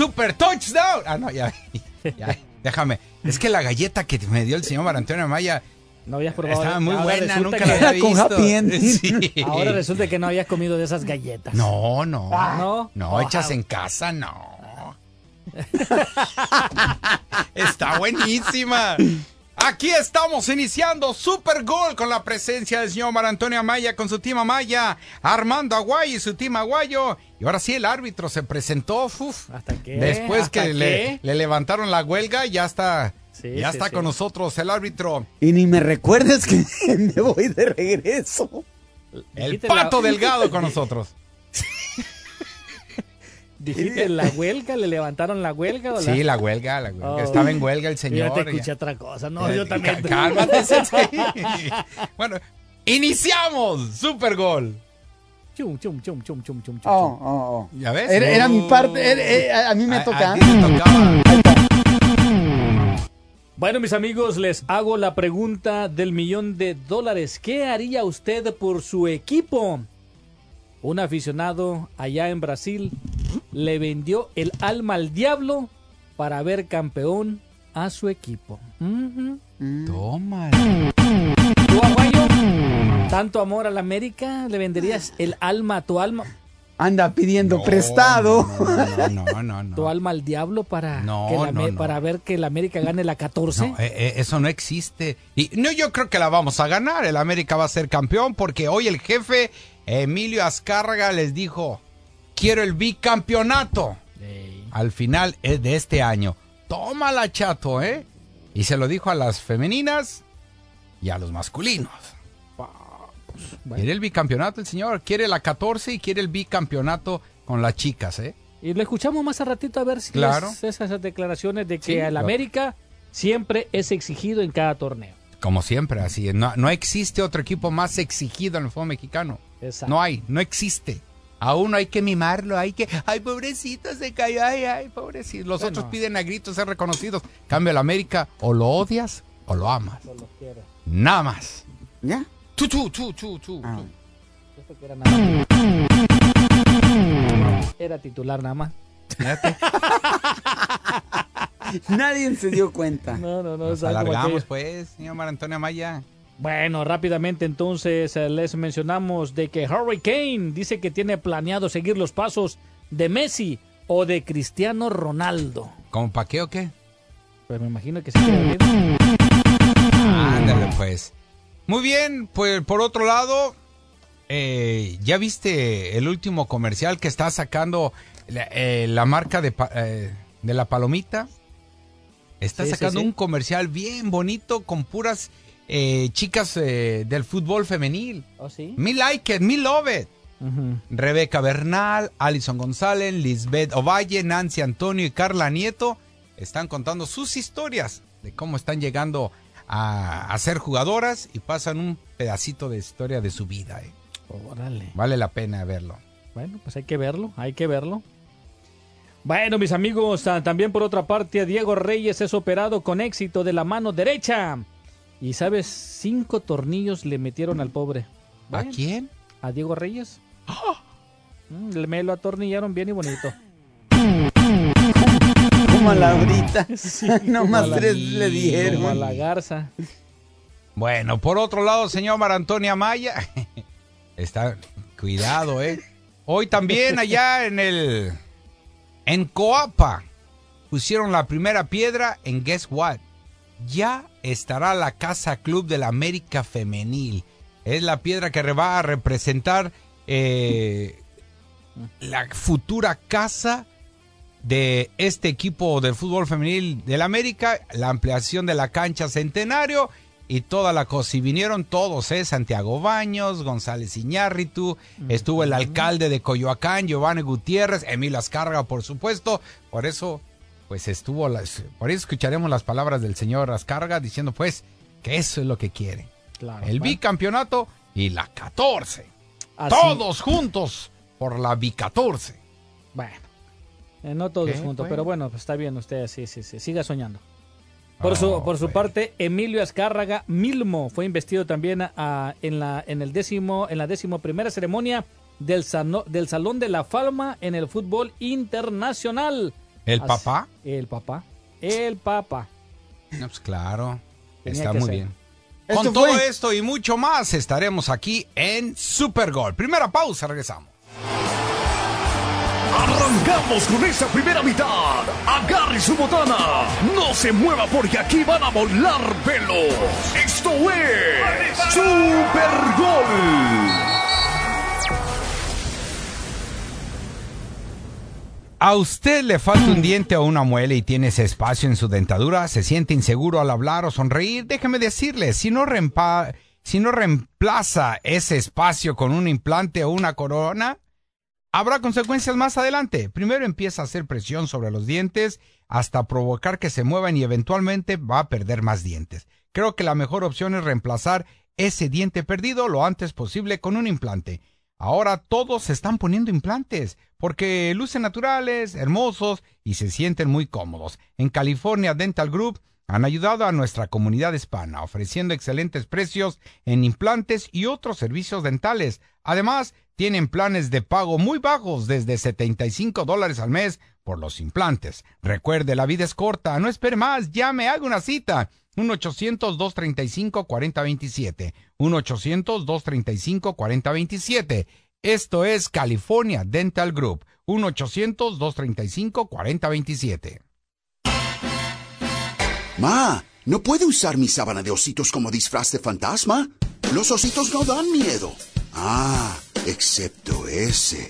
Super Touchdown. Ah, no, ya, ya, déjame. Es que la galleta que me dio el señor Marantonio Maya No habías probado. estaba muy buena, nunca la había Con visto. Happy End. Sí. Ahora resulta que no habías comido de esas galletas. No, no. ¿No? No, Ah. hechas en casa, no. Está buenísima. Aquí estamos iniciando Super Gol con la presencia del señor Marantonio Amaya con su team Amaya, Armando Aguayo y su team Aguayo. Y ahora sí, el árbitro se presentó. uf. ¿Hasta qué? Después ¿Hasta que le, qué? le levantaron la huelga, ya está. Sí, ya sí, está sí. con nosotros el árbitro. Y ni me recuerdes que me voy de regreso. El la- pato delgado con nosotros. Dijiste la huelga, le levantaron la huelga. ¿o Sí, la huelga, la huelga. Oh. Estaba en huelga el señor. Yo te ya. escuché otra cosa. No, Eh, yo también. Cálmate, Sensei. Bueno, iniciamos Super Gol. Chum, chum, chum, chum, chum, chum, chum. Oh, oh, oh. ¿Ya ves? Era, era mi parte, era- era- a mí me A- toca. a ti te tocaba. Bueno, mis amigos, les hago la pregunta del millón de dólares. ¿Qué haría usted por su equipo? Un aficionado allá en Brasil le vendió el alma al diablo para ver campeón a su equipo. Toma. ¿Tú, Aguayo? ¿Tanto amor a la América? ¿Le venderías el alma a tu alma? Anda pidiendo No, prestado. No, no, no, no. no. ¿Tu alma al diablo para, No, que la no, Amé- no. para ver que la América gane la 14? No, eh, eh, eso no existe. Y no, yo creo que la vamos a ganar. El América va a ser campeón porque hoy el jefe Emilio Azcárraga les dijo, quiero el bicampeonato al final eh, de este año. Tómala, chato, ¿eh? Y se lo dijo a las femeninas y a los masculinos. Bueno. Quiere el bicampeonato el señor, quiere la 14 y quiere el bicampeonato con las chicas, ¿eh? Y lo escuchamos más a ratito a ver si Claro. es esas declaraciones de que Sí, el claro. América siempre es exigido en cada torneo. Como siempre, así. es. No, no existe otro equipo más exigido en el fútbol mexicano. Exacto. No hay, no existe. A uno hay que mimarlo, hay que, ay, pobrecito, se cayó, ay, ay, pobrecito. Los Bueno. otros piden a gritos ser reconocidos. Cambio el América, o lo odias o lo amas. No los quiero. Nada más. ¿Ya? Tú, tú, tú, tú, tú. Ah. tú. Esto que era nada más. Era titular nada más. Nadie se dio cuenta. No, no, no. Nos alargamos, pues, señor Mar Antonio Amaya. Bueno, rápidamente entonces eh, les mencionamos de que Harry Kane dice que tiene planeado seguir los pasos de Messi o de Cristiano Ronaldo. ¿Cómo pa' qué o qué? Pues me imagino que sí quiere. Ándale, pues. Muy bien, pues por otro lado, eh, ¿ya viste el último comercial que está sacando la, eh, la marca de, eh, de la palomita? Está Sí, sí, sacando sí. un comercial bien bonito con puras eh, chicas eh, del fútbol femenil. ¿Oh, sí? Me like it, me love it. Rebeca Bernal, Alison González, Lisbeth Ovalle, Nancy Antonio y Carla Nieto están contando sus historias de cómo están llegando a, a ser jugadoras y pasan un pedacito de historia de su vida. eh. Órale. Vale la pena verlo. Bueno, pues hay que verlo, hay que verlo. Bueno, mis amigos, ah, también por otra parte, Diego Reyes es operado con éxito de la mano derecha. Y sabes, cinco tornillos le metieron al pobre. ¿A quién? ¿A Diego Reyes? Mm, le- Me lo atornillaron bien y bonito. Como a la ahorita. no como más a la- tres le Como a la dieron. garza. Bueno, por otro lado, señor Mar Antonio Amaya, está, cuidado, eh. Hoy también allá en el, en Coapa, pusieron la primera piedra en Guess What. Ya estará la Casa Club de la América Femenil. Es la piedra que va a representar eh, la futura casa de este equipo de fútbol femenil del América, la ampliación de la cancha Centenario y toda la cosa. Y vinieron todos, ¿eh? Santiago Baños, González Iñárritu, estuvo el alcalde de Coyoacán, Giovanni Gutiérrez, Emilio Azcárraga, por supuesto. Por eso, pues estuvo, las, por eso escucharemos las palabras del señor Azcárraga diciendo, pues, que eso es lo que quiere. Claro. El bueno, bicampeonato y la 14. así- Todos juntos por la bicatorce. Bueno, eh, no todos juntos, Bueno. pero bueno, pues está bien usted, sí, sí, sí, siga soñando. Por, su, Oh, por su bueno. parte, Emilio Azcárraga Milmo fue investido también a- en, la, en, el décimo, en la décimo primera ceremonia del, sano- del Salón de la Fama en el fútbol internacional. ¿El Así- papá? El papá. El papá. No, pues claro. Tenía Está muy ser. bien. Esto Con todo esto y mucho más estaremos aquí en Super Gol. Primera pausa, regresamos. Arrancamos con esta primera mitad. Agarre su botana. No se mueva porque aquí van a volar velos. Esto es Super Gol. ¿A usted le falta un diente o una muela y tiene ese espacio en su dentadura? ¿Se siente inseguro al hablar o sonreír? Déjeme decirle, si no, si no reemplaza ese espacio con un implante o una corona, habrá consecuencias más adelante. Primero empieza a hacer presión sobre los dientes hasta provocar que se muevan y eventualmente va a perder más dientes. Creo que la mejor opción es reemplazar ese diente perdido lo antes posible con un implante. Ahora todos se están poniendo implantes porque lucen naturales, hermosos y se sienten muy cómodos. En California Dental Group han ayudado a nuestra comunidad hispana ofreciendo excelentes precios en implantes y otros servicios dentales. Además, tienen planes de pago muy bajos desde 75 dólares al mes por los implantes. Recuerde, la vida es corta, no espere más, llame, haga una cita. 1-800-235-4027. 1-800-235-4027. Esto es California Dental Group. 1-800-235-4027. Ma, ¿no puede usar mi sábana de ositos como disfraz de fantasma? Los ositos no dan miedo. Ah, excepto ese.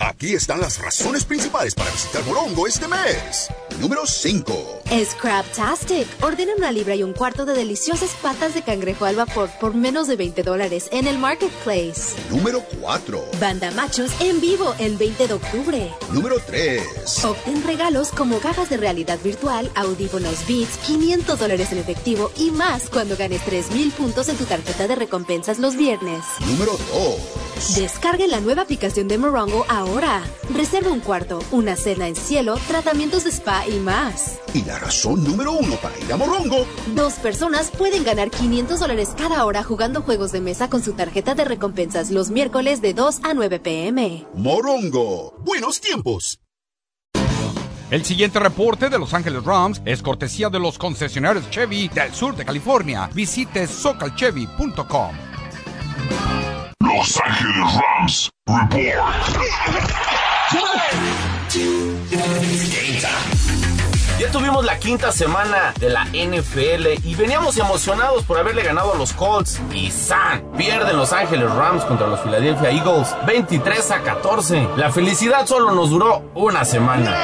Aquí están las razones principales para visitar Morongo este mes. Número 5. Es Crabtastic. Ordena una libra y un cuarto de deliciosas patas de cangrejo al vapor por menos de 20 dólares en el Marketplace. Número 4. Banda Machos en vivo el 20 de octubre. Número 3. Obtén regalos como gafas de realidad virtual, audífonos Beats, 500 dólares en efectivo y más cuando ganes 3000 puntos en tu tarjeta de recompensas los viernes. Número 2. Descargue la nueva aplicación de Morongo ahora. Reserva un cuarto, una cena en cielo, tratamientos de spa y más. Y la razón número 1 para ir a Morongo. Dos personas pueden ganar 500 dólares cada hora jugando juegos de mesa con su tarjeta de recompensas los miércoles de 2 a 9 pm. Morongo. Buenos tiempos. El siguiente reporte de Los Ángeles Rams es cortesía de los concesionarios Chevy del sur de California. Visite socalchevy.com. Los Ángeles Rams Ya tuvimos la quinta semana de la NFL y veníamos emocionados por haberle ganado a los Colts. Y ¡san! Pierden Los Ángeles Rams contra los Philadelphia Eagles 23 a 14. La felicidad solo nos duró una semana.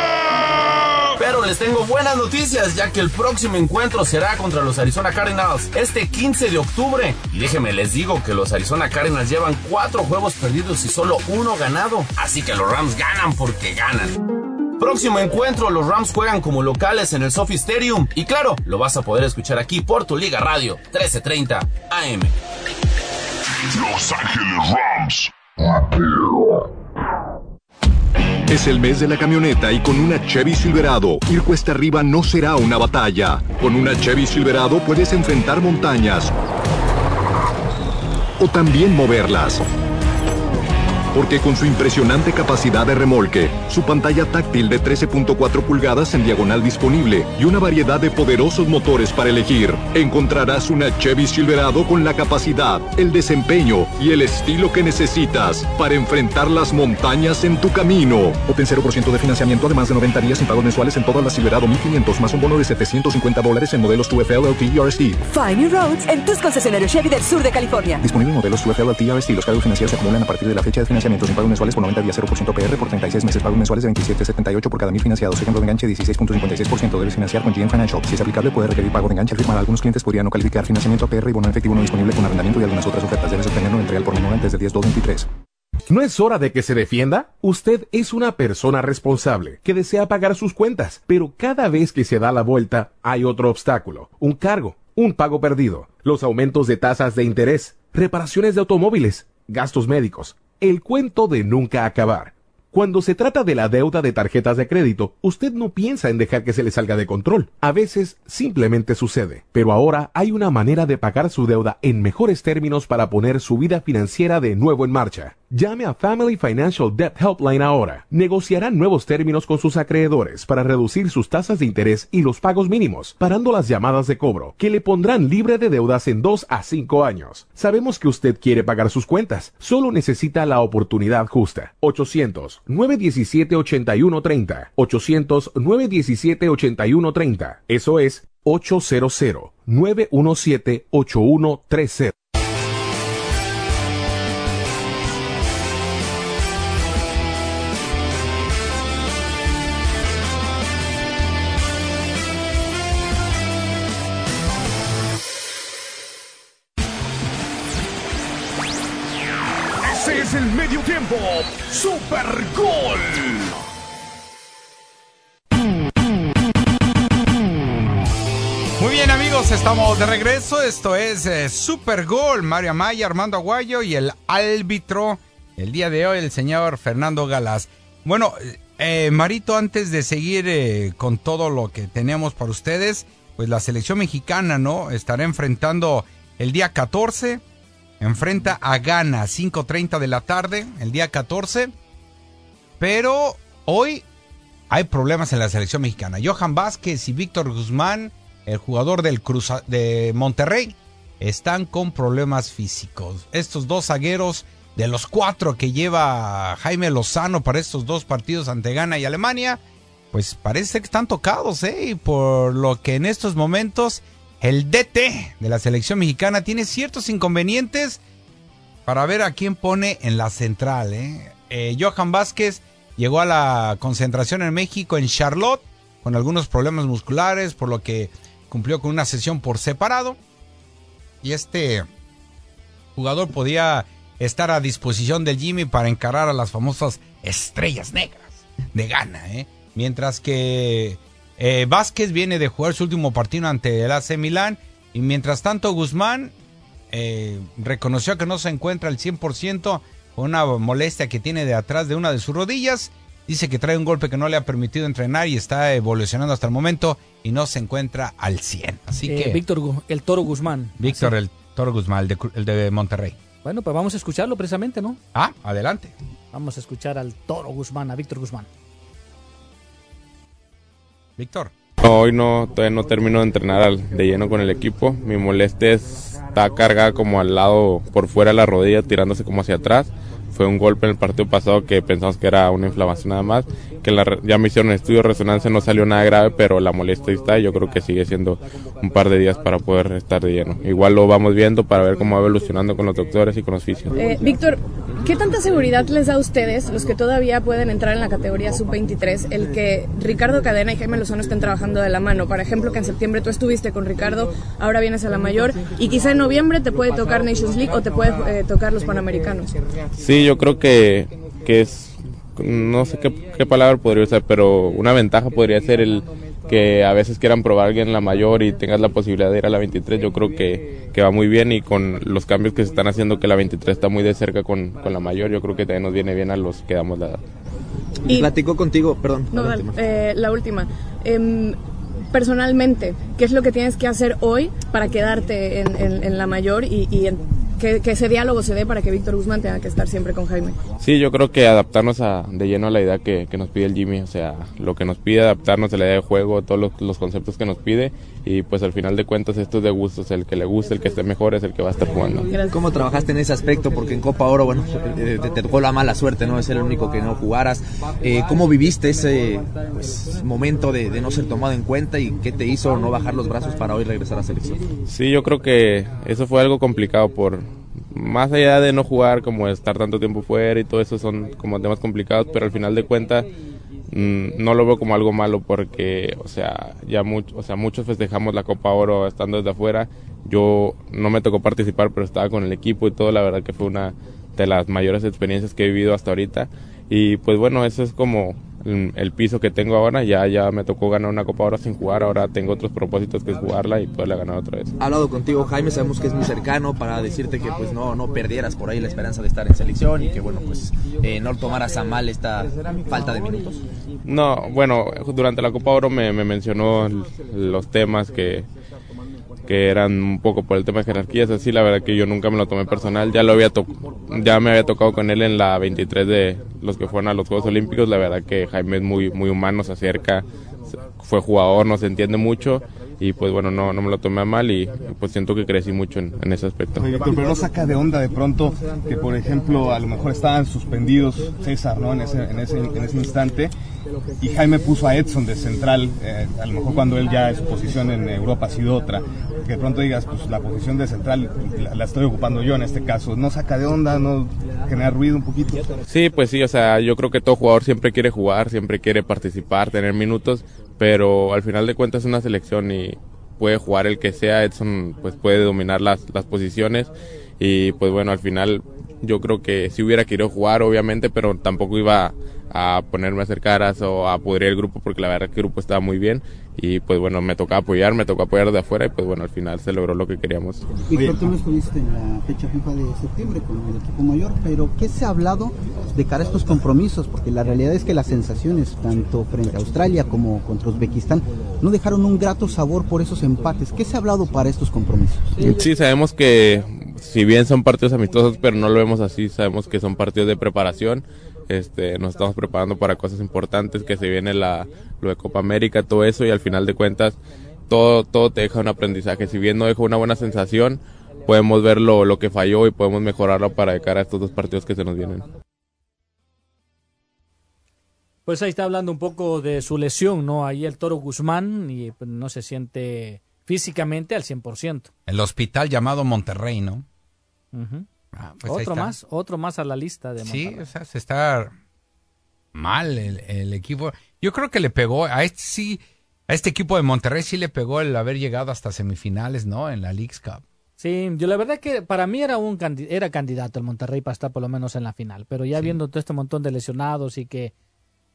Pero les tengo buenas noticias, ya que el próximo encuentro será contra los Arizona Cardinals este 15 de octubre. Y déjenme les digo que los Arizona Cardinals llevan cuatro juegos perdidos y solo uno ganado. Así que los Rams ganan porque ganan. Próximo encuentro, los Rams juegan como locales en el Sophie Stadium. Y claro, lo vas a poder escuchar aquí por tu Liga Radio 1330 AM. Los Ángeles Rams. Es el mes de la camioneta y con una Chevy Silverado, ir cuesta arriba no será una batalla. Con una Chevy Silverado puedes enfrentar montañas o también moverlas. Porque con su impresionante capacidad de remolque, su pantalla táctil de 13.4 pulgadas en diagonal disponible y una variedad de poderosos motores para elegir, encontrarás una Chevy Silverado con la capacidad, el desempeño y el estilo que necesitas para enfrentar las montañas en tu camino. Obtén 0% de financiamiento además de 90 días sin pagos mensuales en todas las Silverado 1500 más un bono de 750 dólares en modelos 2FL, LT y RST. Find New Roads en tus concesionarios Chevy del sur de California. Disponible en modelos 2FL, LT y RST. Los cargos financieros se acumulan a partir de la fecha de financiamiento pagos mensuales por 90 días 0% PR por 36 meses. Pagos mensuales de 27.78 por cada mil financiados. Ejemplo de enganche 16.56%. Debes financiar con GM Financial. Si es aplicable, puede requerir pago de enganche firmar. Algunos clientes podrían no calificar financiamiento PR y bono efectivo no disponible con arrendamiento y algunas otras ofertas. Debes obtenerlo en real por menor antes del 10-2-23. ¿No es hora de que se defienda? Usted es una persona responsable que desea pagar sus cuentas, pero cada vez que se da la vuelta hay otro obstáculo, un cargo, un pago perdido, los aumentos de tasas de interés, reparaciones de automóviles, gastos médicos, el cuento de nunca acabar. Cuando se trata de la deuda de tarjetas de crédito, usted no piensa en dejar que se le salga de control. A veces simplemente sucede. Pero ahora hay una manera de pagar su deuda en mejores términos para poner su vida financiera de nuevo en marcha. Llame a Family Financial Debt Helpline ahora. Negociarán nuevos términos con sus acreedores para reducir sus tasas de interés y los pagos mínimos, parando las llamadas de cobro, que le pondrán libre de deudas en 2 a 5 años. Sabemos que usted quiere pagar sus cuentas, solo necesita la oportunidad justa. 800-917-8130. 800-917-8130. Eso es 800-917-8130. Super Gol. Muy bien amigos, estamos de regreso. Esto es eh, Super Gol. Mario Amaya, Armando Aguayo y el árbitro el día de hoy, el señor Fernando Galás. Bueno, eh, Marito, antes de seguir eh, con todo lo que tenemos para ustedes, pues la selección mexicana, ¿no? Estará enfrentando el día 14, enfrenta a Ghana, 5.30 de la tarde, el día 14. Pero hoy hay problemas en la selección mexicana. Johan Vázquez y Víctor Guzmán, el jugador del Cruz de Monterrey, están con problemas físicos. Estos dos zagueros de los cuatro que lleva Jaime Lozano para estos dos partidos ante Ghana y Alemania, pues parece que están tocados, ¿eh? Por lo que en estos momentos el DT de la selección mexicana tiene ciertos inconvenientes para ver a quién pone en la central, ¿eh? Eh, Johan Vázquez llegó a la concentración en México, en Charlotte, con algunos problemas musculares, por lo que cumplió con una sesión por separado. Y este jugador podía estar a disposición del Jimmy para encarar a las famosas estrellas negras de Ghana. ¿eh? Mientras que eh, Vázquez viene de jugar su último partido ante el AC Milán. Y mientras tanto Guzmán eh, reconoció que no se encuentra al 100% con una molestia que tiene de atrás de una de sus rodillas. Dice que trae un golpe que no le ha permitido entrenar y está evolucionando hasta el momento y no se encuentra al 100. Así Eh, que... Víctor, el Toro Guzmán. Víctor, Así. el Toro Guzmán, el de, el de Monterrey. Bueno, pues vamos a escucharlo precisamente, ¿no? Ah, adelante. Vamos a escuchar al Toro Guzmán, a Víctor Guzmán. Víctor. No, hoy no, todavía no termino de entrenar al- de lleno con el equipo. Mi molestia es- está cargada como al lado, por fuera de la rodilla, tirándose como hacia atrás. Fue un golpe en el partido pasado que pensamos que era una inflamación nada más. Que la ya me hicieron estudio de resonancia, no salió nada grave, pero la molestia está. y Yo creo que sigue siendo un par de días para poder estar de lleno. Igual lo vamos viendo para ver cómo va evolucionando con los doctores y con los fisios. Eh, Víctor, ¿qué tanta seguridad les da a ustedes, los que todavía pueden entrar en la categoría sub-23, el que Ricardo Cadena y Jaime Lozano estén trabajando de la mano? Por ejemplo, que en septiembre tú estuviste con Ricardo, ahora vienes a la mayor, y quizá en noviembre te puede tocar Nations League o te puede eh, tocar los Panamericanos. Sí, yo creo que, que es, no sé qué, qué palabra podría usar, pero una ventaja podría ser el que a veces quieran probar a alguien en la mayor y tengas la posibilidad de ir a la 23. Yo creo que, que va muy bien y con los cambios que se están haciendo, que la 23 está muy de cerca con, con la mayor, yo creo que también nos viene bien a los que damos la edad. Y- Platicó contigo, perdón. No, adelante, dale, eh, la última. Em, personalmente, ¿qué es lo que tienes que hacer hoy para quedarte en, en- en la mayor y, y en- que, ese diálogo se dé para que Víctor Guzmán tenga que estar siempre con Jaime? Sí, yo creo que adaptarnos a, de lleno a la idea que, nos pide el Jimmy, o sea, lo que nos pide, adaptarnos a la idea de juego, todos los conceptos que nos pide y pues al final de cuentas esto es de gustos, el que le guste, el que esté mejor es el que va a estar jugando. ¿Cómo trabajaste en ese aspecto? Porque en Copa Oro, bueno, eh, te, te tocó la mala suerte, ¿no? Ser el único que no jugaras. Eh, ¿Cómo viviste ese pues, momento de, de no ser tomado en cuenta y qué te hizo no bajar los brazos para hoy regresar a la selección? Sí, yo creo que eso fue algo complicado por más allá de no jugar, como estar tanto tiempo fuera y todo eso son como temas complicados, pero al final de cuentas no lo veo como algo malo porque, o sea, ya mucho, o sea, muchos festejamos la Copa Oro estando desde afuera. Yo no me tocó participar, pero estaba con el equipo y todo, la verdad que fue una de las mayores experiencias que he vivido hasta ahorita. Y pues bueno, eso es como el, el piso que tengo ahora. Ya, ya me tocó ganar una Copa Oro sin jugar, ahora tengo otros propósitos que es jugarla y poderla ganar otra vez. Ha hablado contigo Jaime, sabemos que es muy cercano para decirte que pues no, no perdieras por ahí la esperanza de estar en selección y que bueno, pues eh, no tomaras a mal esta falta de minutos. No, bueno, durante la Copa Oro me, me mencionó los temas que, que eran un poco por el tema de jerarquías, así la verdad que yo nunca me lo tomé personal, ya lo había to- ya me había tocado con él en la 23 de los que fueron a los Juegos Olímpicos. La verdad que Jaime es muy, muy humano, se acerca, fue jugador, nos entiende mucho y pues bueno, no, no me lo tomé mal y pues siento que crecí mucho en, en ese aspecto. Pero no saca de onda de pronto que, por ejemplo, a lo mejor estaban suspendidos César, ¿no? En ese, en ese, en ese instante y Jaime puso a Edson de central, eh, a lo mejor cuando él ya su posición en Europa ha sido otra, que de pronto digas, pues la posición de central la, la estoy ocupando yo en este caso, no saca de onda, no genera ruido un poquito. Sí, pues sí, o sea, yo creo que todo jugador siempre quiere jugar, siempre quiere participar, tener minutos, pero al final de cuentas es una selección y puede jugar el que sea, Edson pues puede dominar las, las posiciones y pues bueno, al final yo creo que si hubiera querido jugar obviamente, pero tampoco iba a ponerme a hacer caras o a pudrir el grupo porque la verdad que el grupo estaba muy bien y pues bueno, me tocaba apoyar, me tocó apoyar de afuera y pues bueno, al final se logró lo que queríamos. Y tú no estuviste en la fecha FIFA de septiembre con el equipo mayor, pero ¿qué se ha hablado de cara a estos compromisos? Porque la realidad es que las sensaciones, tanto frente a Australia como contra Uzbekistán, no dejaron un grato sabor por esos empates. ¿Qué se ha hablado para estos compromisos? Sí, sabemos que si bien son partidos amistosos, pero no lo vemos así, sabemos que son partidos de preparación este, nos estamos preparando para cosas importantes, que se viene la, lo de Copa América, todo eso, y al final de cuentas, todo, todo te deja un aprendizaje. Si bien no deja una buena sensación, podemos ver lo, lo que falló y podemos mejorarlo para de cara a estos dos partidos que se nos vienen. Pues ahí está hablando un poco de su lesión, ¿no? Ahí el Toro Guzmán y pues, no se siente físicamente al 100%. El hospital llamado Monterrey, ¿no? Uh Ah, pues otro más, otro más a la lista de Sí, o sea, se está mal el, el, equipo. Yo creo que le pegó a este sí, a este equipo de Monterrey sí le pegó el haber llegado hasta semifinales, ¿no? En la League's Cup. Sí, yo la verdad que para mí era un era candidato el Monterrey para estar por lo menos en la final, pero ya sí. viendo todo este montón de lesionados y que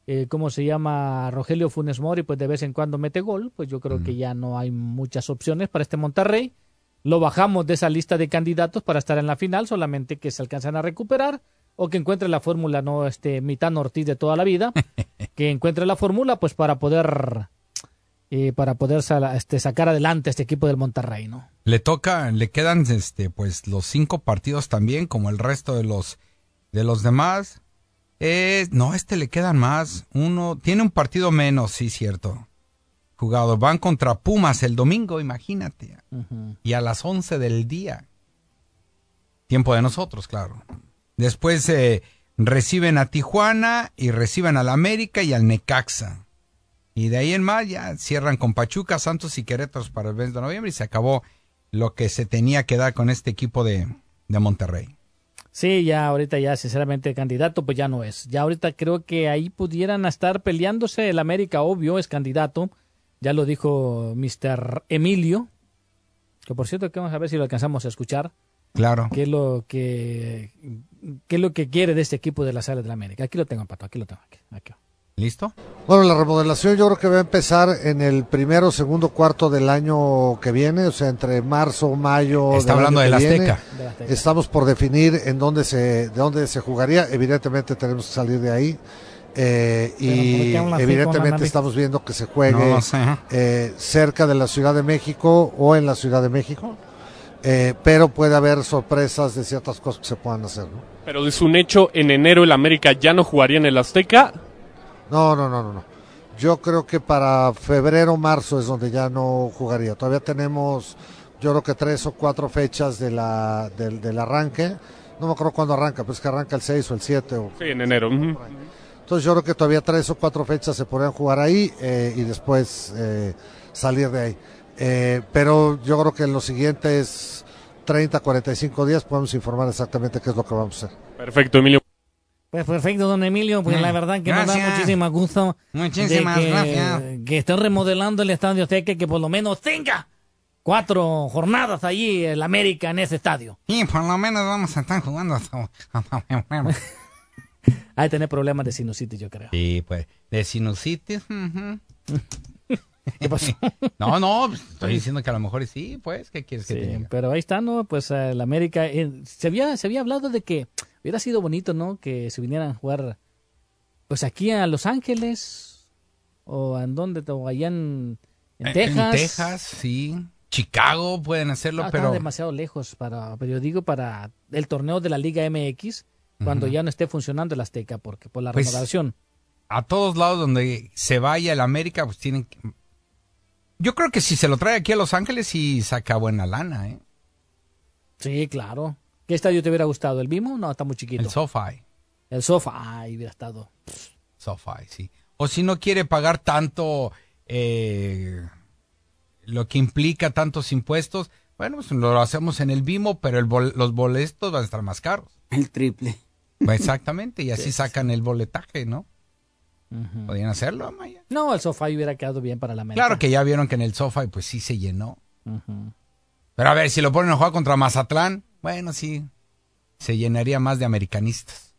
eh, ¿cómo se llama? Rogelio Funes Mori, pues de vez en cuando mete gol, pues yo creo mm. que ya no hay muchas opciones para este Monterrey lo bajamos de esa lista de candidatos para estar en la final, solamente que se alcancen a recuperar o que encuentre la fórmula, no este mitad Ortiz de toda la vida, que encuentre la fórmula pues para poder eh, para poder este, sacar adelante a este equipo del Monterrey, ¿no? Le toca, le quedan este pues los cinco partidos también, como el resto de los de los demás. Eh, no, este le quedan más. Uno tiene un partido menos, sí, cierto jugado. Van contra Pumas el domingo, imagínate. Uh -huh. Y a las 11 del día. Tiempo de nosotros, claro. Después eh, reciben a Tijuana y reciben al América y al Necaxa. Y de ahí en más ya cierran con Pachuca, Santos y Querétaro para el 20 de noviembre y se acabó lo que se tenía que dar con este equipo de, de Monterrey. Sí, ya ahorita ya sinceramente candidato pues ya no es. Ya ahorita creo que ahí pudieran estar peleándose el América, obvio, es candidato ya lo dijo Mr. Emilio, que por cierto que vamos a ver si lo alcanzamos a escuchar. Claro. ¿Qué es lo que, qué es lo que quiere de este equipo de la Sala de la América? Aquí lo tengo, Pato, aquí lo tengo. Aquí, aquí. ¿Listo? Bueno, la remodelación yo creo que va a empezar en el primero, segundo, cuarto del año que viene, o sea, entre marzo, mayo. Está hablando de la, Azteca. de la Azteca. Estamos por definir en dónde se, de dónde se jugaría. Evidentemente tenemos que salir de ahí. Eh, y evidentemente estamos viendo que se juegue no, no sé. eh, cerca de la Ciudad de México o en la Ciudad de México, eh, pero puede haber sorpresas de ciertas cosas que se puedan hacer. ¿no? Pero es un hecho, en enero el América ya no jugaría en el Azteca. No, no, no, no, no. Yo creo que para febrero, marzo es donde ya no jugaría. Todavía tenemos, yo creo que tres o cuatro fechas de la, del, del arranque. No me acuerdo cuándo arranca, pero es que arranca el 6 o el 7. O... Sí, en enero. Uh -huh. Entonces yo creo que todavía tres o cuatro fechas se podrían jugar ahí eh, y después eh, salir de ahí. Eh, pero yo creo que en los siguientes 30, 45 días podemos informar exactamente qué es lo que vamos a hacer. Perfecto, Emilio. Pues perfecto, don Emilio, pues la verdad que gracias. nos da muchísimo gusto. Muchísimas que, gracias. Que estén remodelando el estadio Azteca que por lo menos tenga cuatro jornadas allí el América en ese estadio. Y por lo menos vamos a estar jugando hasta, hay que tener problemas de sinusitis, yo creo. Sí, pues, de sinusitis. Uh -huh. ¿Qué pasó? no, no, estoy diciendo que a lo mejor sí, pues, ¿qué quieres que te diga? Pero ahí está, ¿no? Pues el uh, América, eh, se, había, se había hablado de que hubiera sido bonito, ¿no? Que se vinieran a jugar, pues aquí a Los Ángeles, o en dónde, o allá en, en Texas. En Texas, sí. Chicago pueden hacerlo, Ah, pero Están demasiado lejos para, pero yo digo para el torneo de la Liga MX cuando ya no esté funcionando el Azteca porque por la Pues, remodelación. a todos lados donde se vaya el América, pues tienen que... Yo creo que si se lo trae aquí a Los Ángeles, sí saca buena lana, ¿eh? Sí, claro. ¿Qué estadio te hubiera gustado? ¿El Vimo? No, está muy chiquito. El SoFi. El sofá, ay, hubiera estado. SoFi, sí. O si no quiere pagar tanto, eh, lo que implica tantos impuestos, bueno, pues lo hacemos en el Vimo, pero el bol- los boletos van a estar más caros. El triple. Exactamente, y así sacan el boletaje, ¿no? Podrían hacerlo, Maya. No, el sofá hubiera quedado bien para la América. Claro que ya vieron que en el SoFi, pues sí se llenó. Pero a ver, si lo ponen a jugar contra Mazatlán, bueno, sí, se llenaría más de americanistas.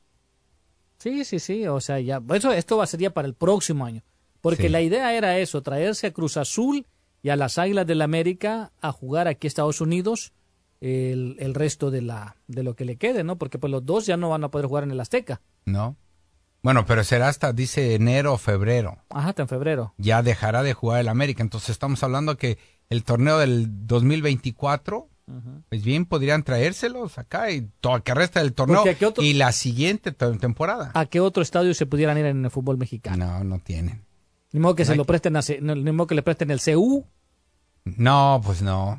Sí, sí, sí, o sea, ya, eso, esto va sería para el próximo año, porque Sí. la idea era eso, traerse a Cruz Azul y a las Águilas del la América a jugar aquí a Estados Unidos el, el resto de la de lo que le quede, ¿no? Porque pues los dos ya no van a poder jugar en el Azteca. ¿No? Bueno, pero será hasta, dice, enero o febrero. Ajá, hasta en febrero. Ya dejará de jugar el América. Entonces estamos hablando que el torneo del 2024, pues bien, podrían traérselos acá y todo el que resta del torneo otro- y la siguiente te- temporada. ¿A qué otro estadio se pudieran ir en el fútbol mexicano? No, no tienen. Ni modo que se Hay lo presten a, ni modo que le presten el CU. No, pues no.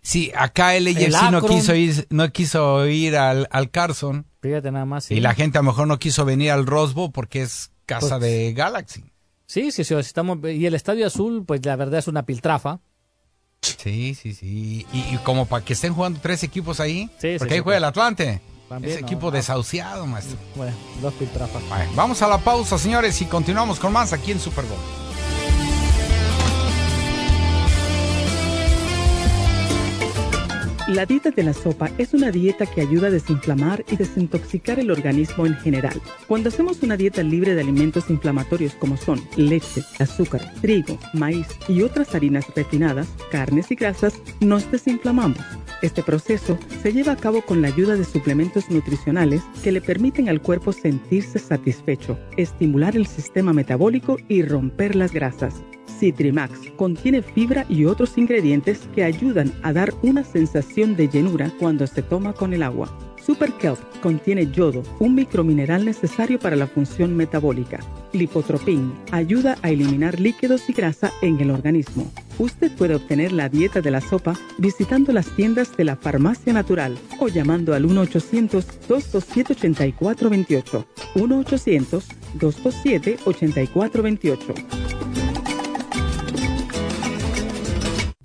Sí, acá el AFC no quiso ir, no quiso ir al, al Carson Fíjate nada más. sí. y la gente a lo mejor no quiso venir al Rosbo porque es casa Pues- de Galaxy. Sí, sí, sí, estamos, y el Estadio Azul, pues la verdad es una piltrafa. Sí, sí, sí. Y, y como para que estén jugando tres equipos ahí, Sí, sí, porque ahí juega el. Atlante. También, Ese no, equipo no. desahuciado, maestro. Bueno, dos piltrafas. Bueno, vamos a la pausa, señores, y continuamos con más aquí en Super Bowl. La dieta de la sopa es una dieta que ayuda a desinflamar y desintoxicar el organismo en general. Cuando hacemos una dieta libre de alimentos inflamatorios como son leche, azúcar, trigo, maíz y otras harinas refinadas, carnes y grasas, nos desinflamamos. Este proceso se lleva a cabo con la ayuda de suplementos nutricionales que le permiten al cuerpo sentirse satisfecho, estimular el sistema metabólico y romper las grasas. Citrimax contiene fibra y otros ingredientes que ayudan a dar una sensación de llenura cuando se toma con el agua. Super Kelp contiene yodo, un micromineral necesario para la función metabólica. Lipotropin ayuda a eliminar líquidos y grasa en el organismo. Usted puede obtener la dieta de la sopa visitando las tiendas de la Farmacia Natural o llamando al 1-800-227-8428. 1-800-227-8428.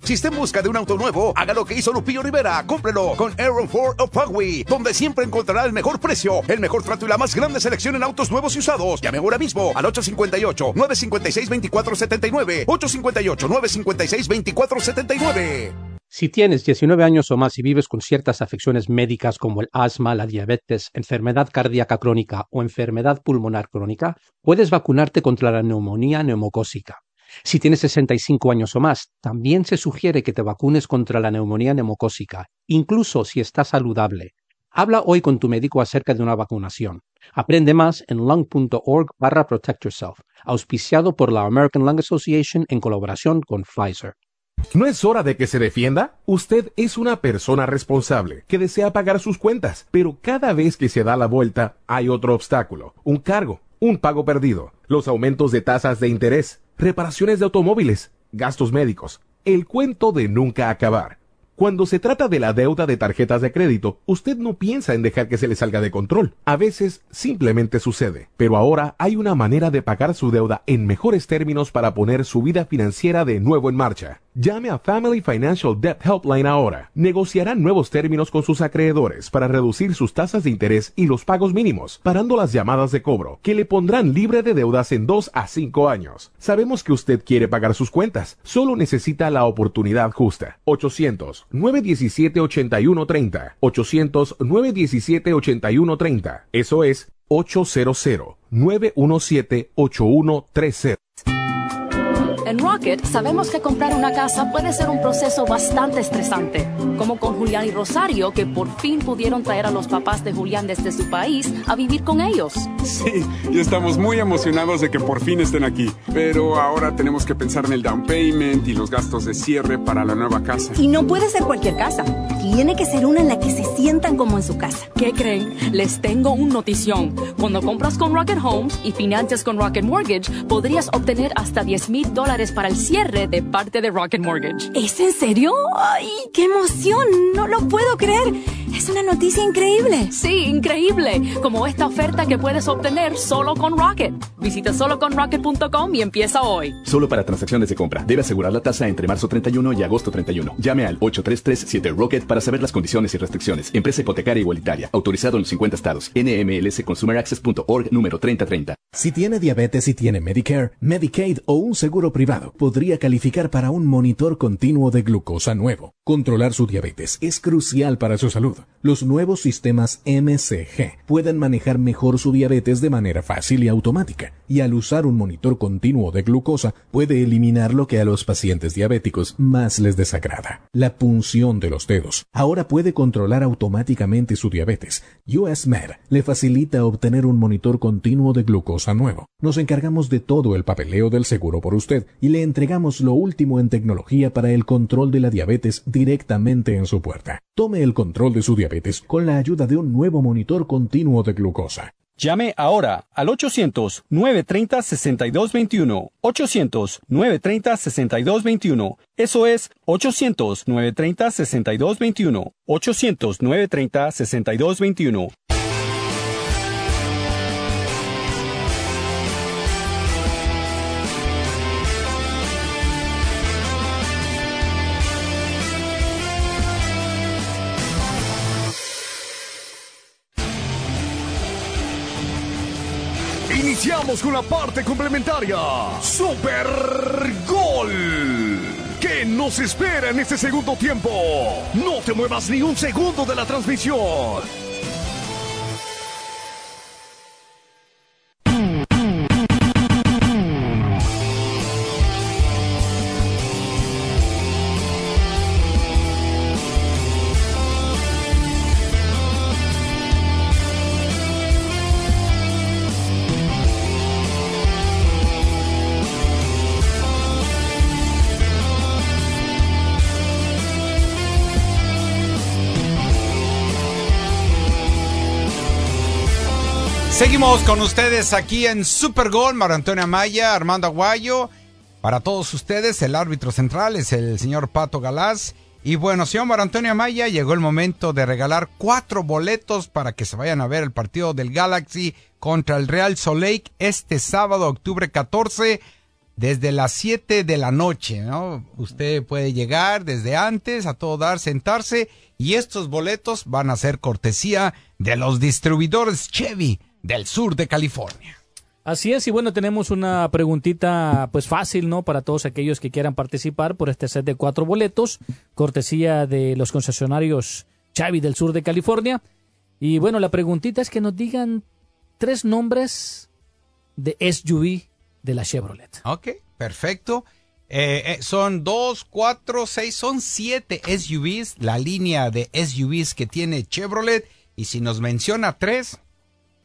Si está en busca de un auto nuevo, haga lo que hizo Lupillo Rivera. Cómprelo con Aaron Ford of Pugwee, donde siempre encontrará el mejor precio, el mejor trato y la más grande selección en autos nuevos y usados. Llame ahora mismo al 858-956-2479. 858-956-2479. Si tienes 19 años o más y vives con ciertas afecciones médicas como el asma, la diabetes, enfermedad cardíaca crónica o enfermedad pulmonar crónica, puedes vacunarte contra la neumonía neumocócica. Si tienes 65 años o más, también se sugiere que te vacunes contra la neumonía neumocócica, incluso si estás saludable. Habla hoy con tu médico acerca de una vacunación. Aprende más en lung.org barra protect yourself, auspiciado por la American Lung Association en colaboración con Pfizer. ¿No es hora de que se defienda? Usted es una persona responsable que desea pagar sus cuentas, pero cada vez que se da la vuelta hay otro obstáculo, un cargo, un pago perdido, los aumentos de tasas de interés, reparaciones de automóviles, gastos médicos, el cuento de nunca acabar. Cuando se trata de la deuda de tarjetas de crédito, usted no piensa en dejar que se le salga de control. A veces simplemente sucede. Pero ahora hay una manera de pagar su deuda en mejores términos para poner su vida financiera de nuevo en marcha. Llame a Family Financial Debt Helpline ahora. Negociarán nuevos términos con sus acreedores para reducir sus tasas de interés y los pagos mínimos, parando las llamadas de cobro, que le pondrán libre de deudas en 2 a 5 años. Sabemos que usted quiere pagar sus cuentas, solo necesita la oportunidad justa. 800 917 8130 800 917 8130 Eso es 800 917 8130 En Rocket sabemos que comprar una casa puede ser un proceso bastante estresante, como con Julián y Rosario que por fin pudieron traer a los papás de Julián desde su país a vivir con ellos. Sí, y estamos muy emocionados de que por fin estén aquí, pero ahora tenemos que pensar en el down payment y los gastos de cierre para la nueva casa. Y no puede ser cualquier casa, tiene que ser una en la que se sientan como en su casa. ¿Qué creen? Les tengo un notición. Cuando compras con Rocket Homes y financias con Rocket Mortgage, podrías obtener hasta 10 mil dólares para el cierre de parte de Rocket Mortgage. ¿Es en serio? ¡Ay, qué emoción! No lo puedo creer. Es una noticia increíble. Sí, increíble. Como esta oferta que puedes obtener solo con Rocket. Visita soloconrocket.com y empieza hoy. Solo para transacciones de compra. Debe asegurar la tasa entre marzo 31 y agosto 31. Llame al 8337-ROCKET para saber las condiciones y restricciones. Empresa hipotecaria igualitaria. Autorizado en los 50 estados. NMLSConsumerAccess.org número 3030. Si tiene diabetes y tiene Medicare, Medicaid o un seguro privado, podría calificar para un monitor continuo de glucosa nuevo. Controlar su diabetes es crucial para su salud. Los nuevos sistemas MCG pueden manejar mejor su diabetes de manera fácil y automática, y al usar un monitor continuo de glucosa puede eliminar lo que a los pacientes diabéticos más les desagrada, la punción de los dedos. Ahora puede controlar automáticamente su diabetes. US Med le facilita obtener un monitor continuo de glucosa nuevo. Nos encargamos de todo el papeleo del seguro por usted y le entregamos lo último en tecnología para el control de la diabetes directamente en su puerta. Tome el control de su diabetes con la ayuda de un nuevo monitor continuo de glucosa. Llame ahora al 800-930-6221. 800-930-6221. Eso es 800-930-6221. 800-930-6221. Con la parte complementaria. Super Gol. ¿Qué nos espera en este segundo tiempo? No te muevas ni un segundo de la transmisión. Seguimos con ustedes aquí en Super Gol, Mario Antonio Amaya, Armando Aguayo. Para todos ustedes, el árbitro central es el señor Pato Galás. Y bueno, señor Mario Antonio Amaya, llegó el momento de regalar cuatro boletos para que se vayan a ver el partido del Galaxy contra el Real Soleil este sábado, octubre 14, desde las 7 de la noche, ¿no? Usted puede llegar desde antes, a todo dar, sentarse, y estos boletos van a ser cortesía de los distribuidores Chevy del sur de California. Así es, y bueno, tenemos una preguntita pues fácil, ¿no? Para todos aquellos que quieran participar por este set de cuatro boletos, cortesía de los concesionarios Chevy del sur de California. Y bueno, la preguntita es que nos digan tres nombres de SUV de la Chevrolet. Ok, perfecto. Eh, eh, son dos, cuatro, seis, son siete SUVs, la línea de SUVs que tiene Chevrolet. Y si nos menciona tres,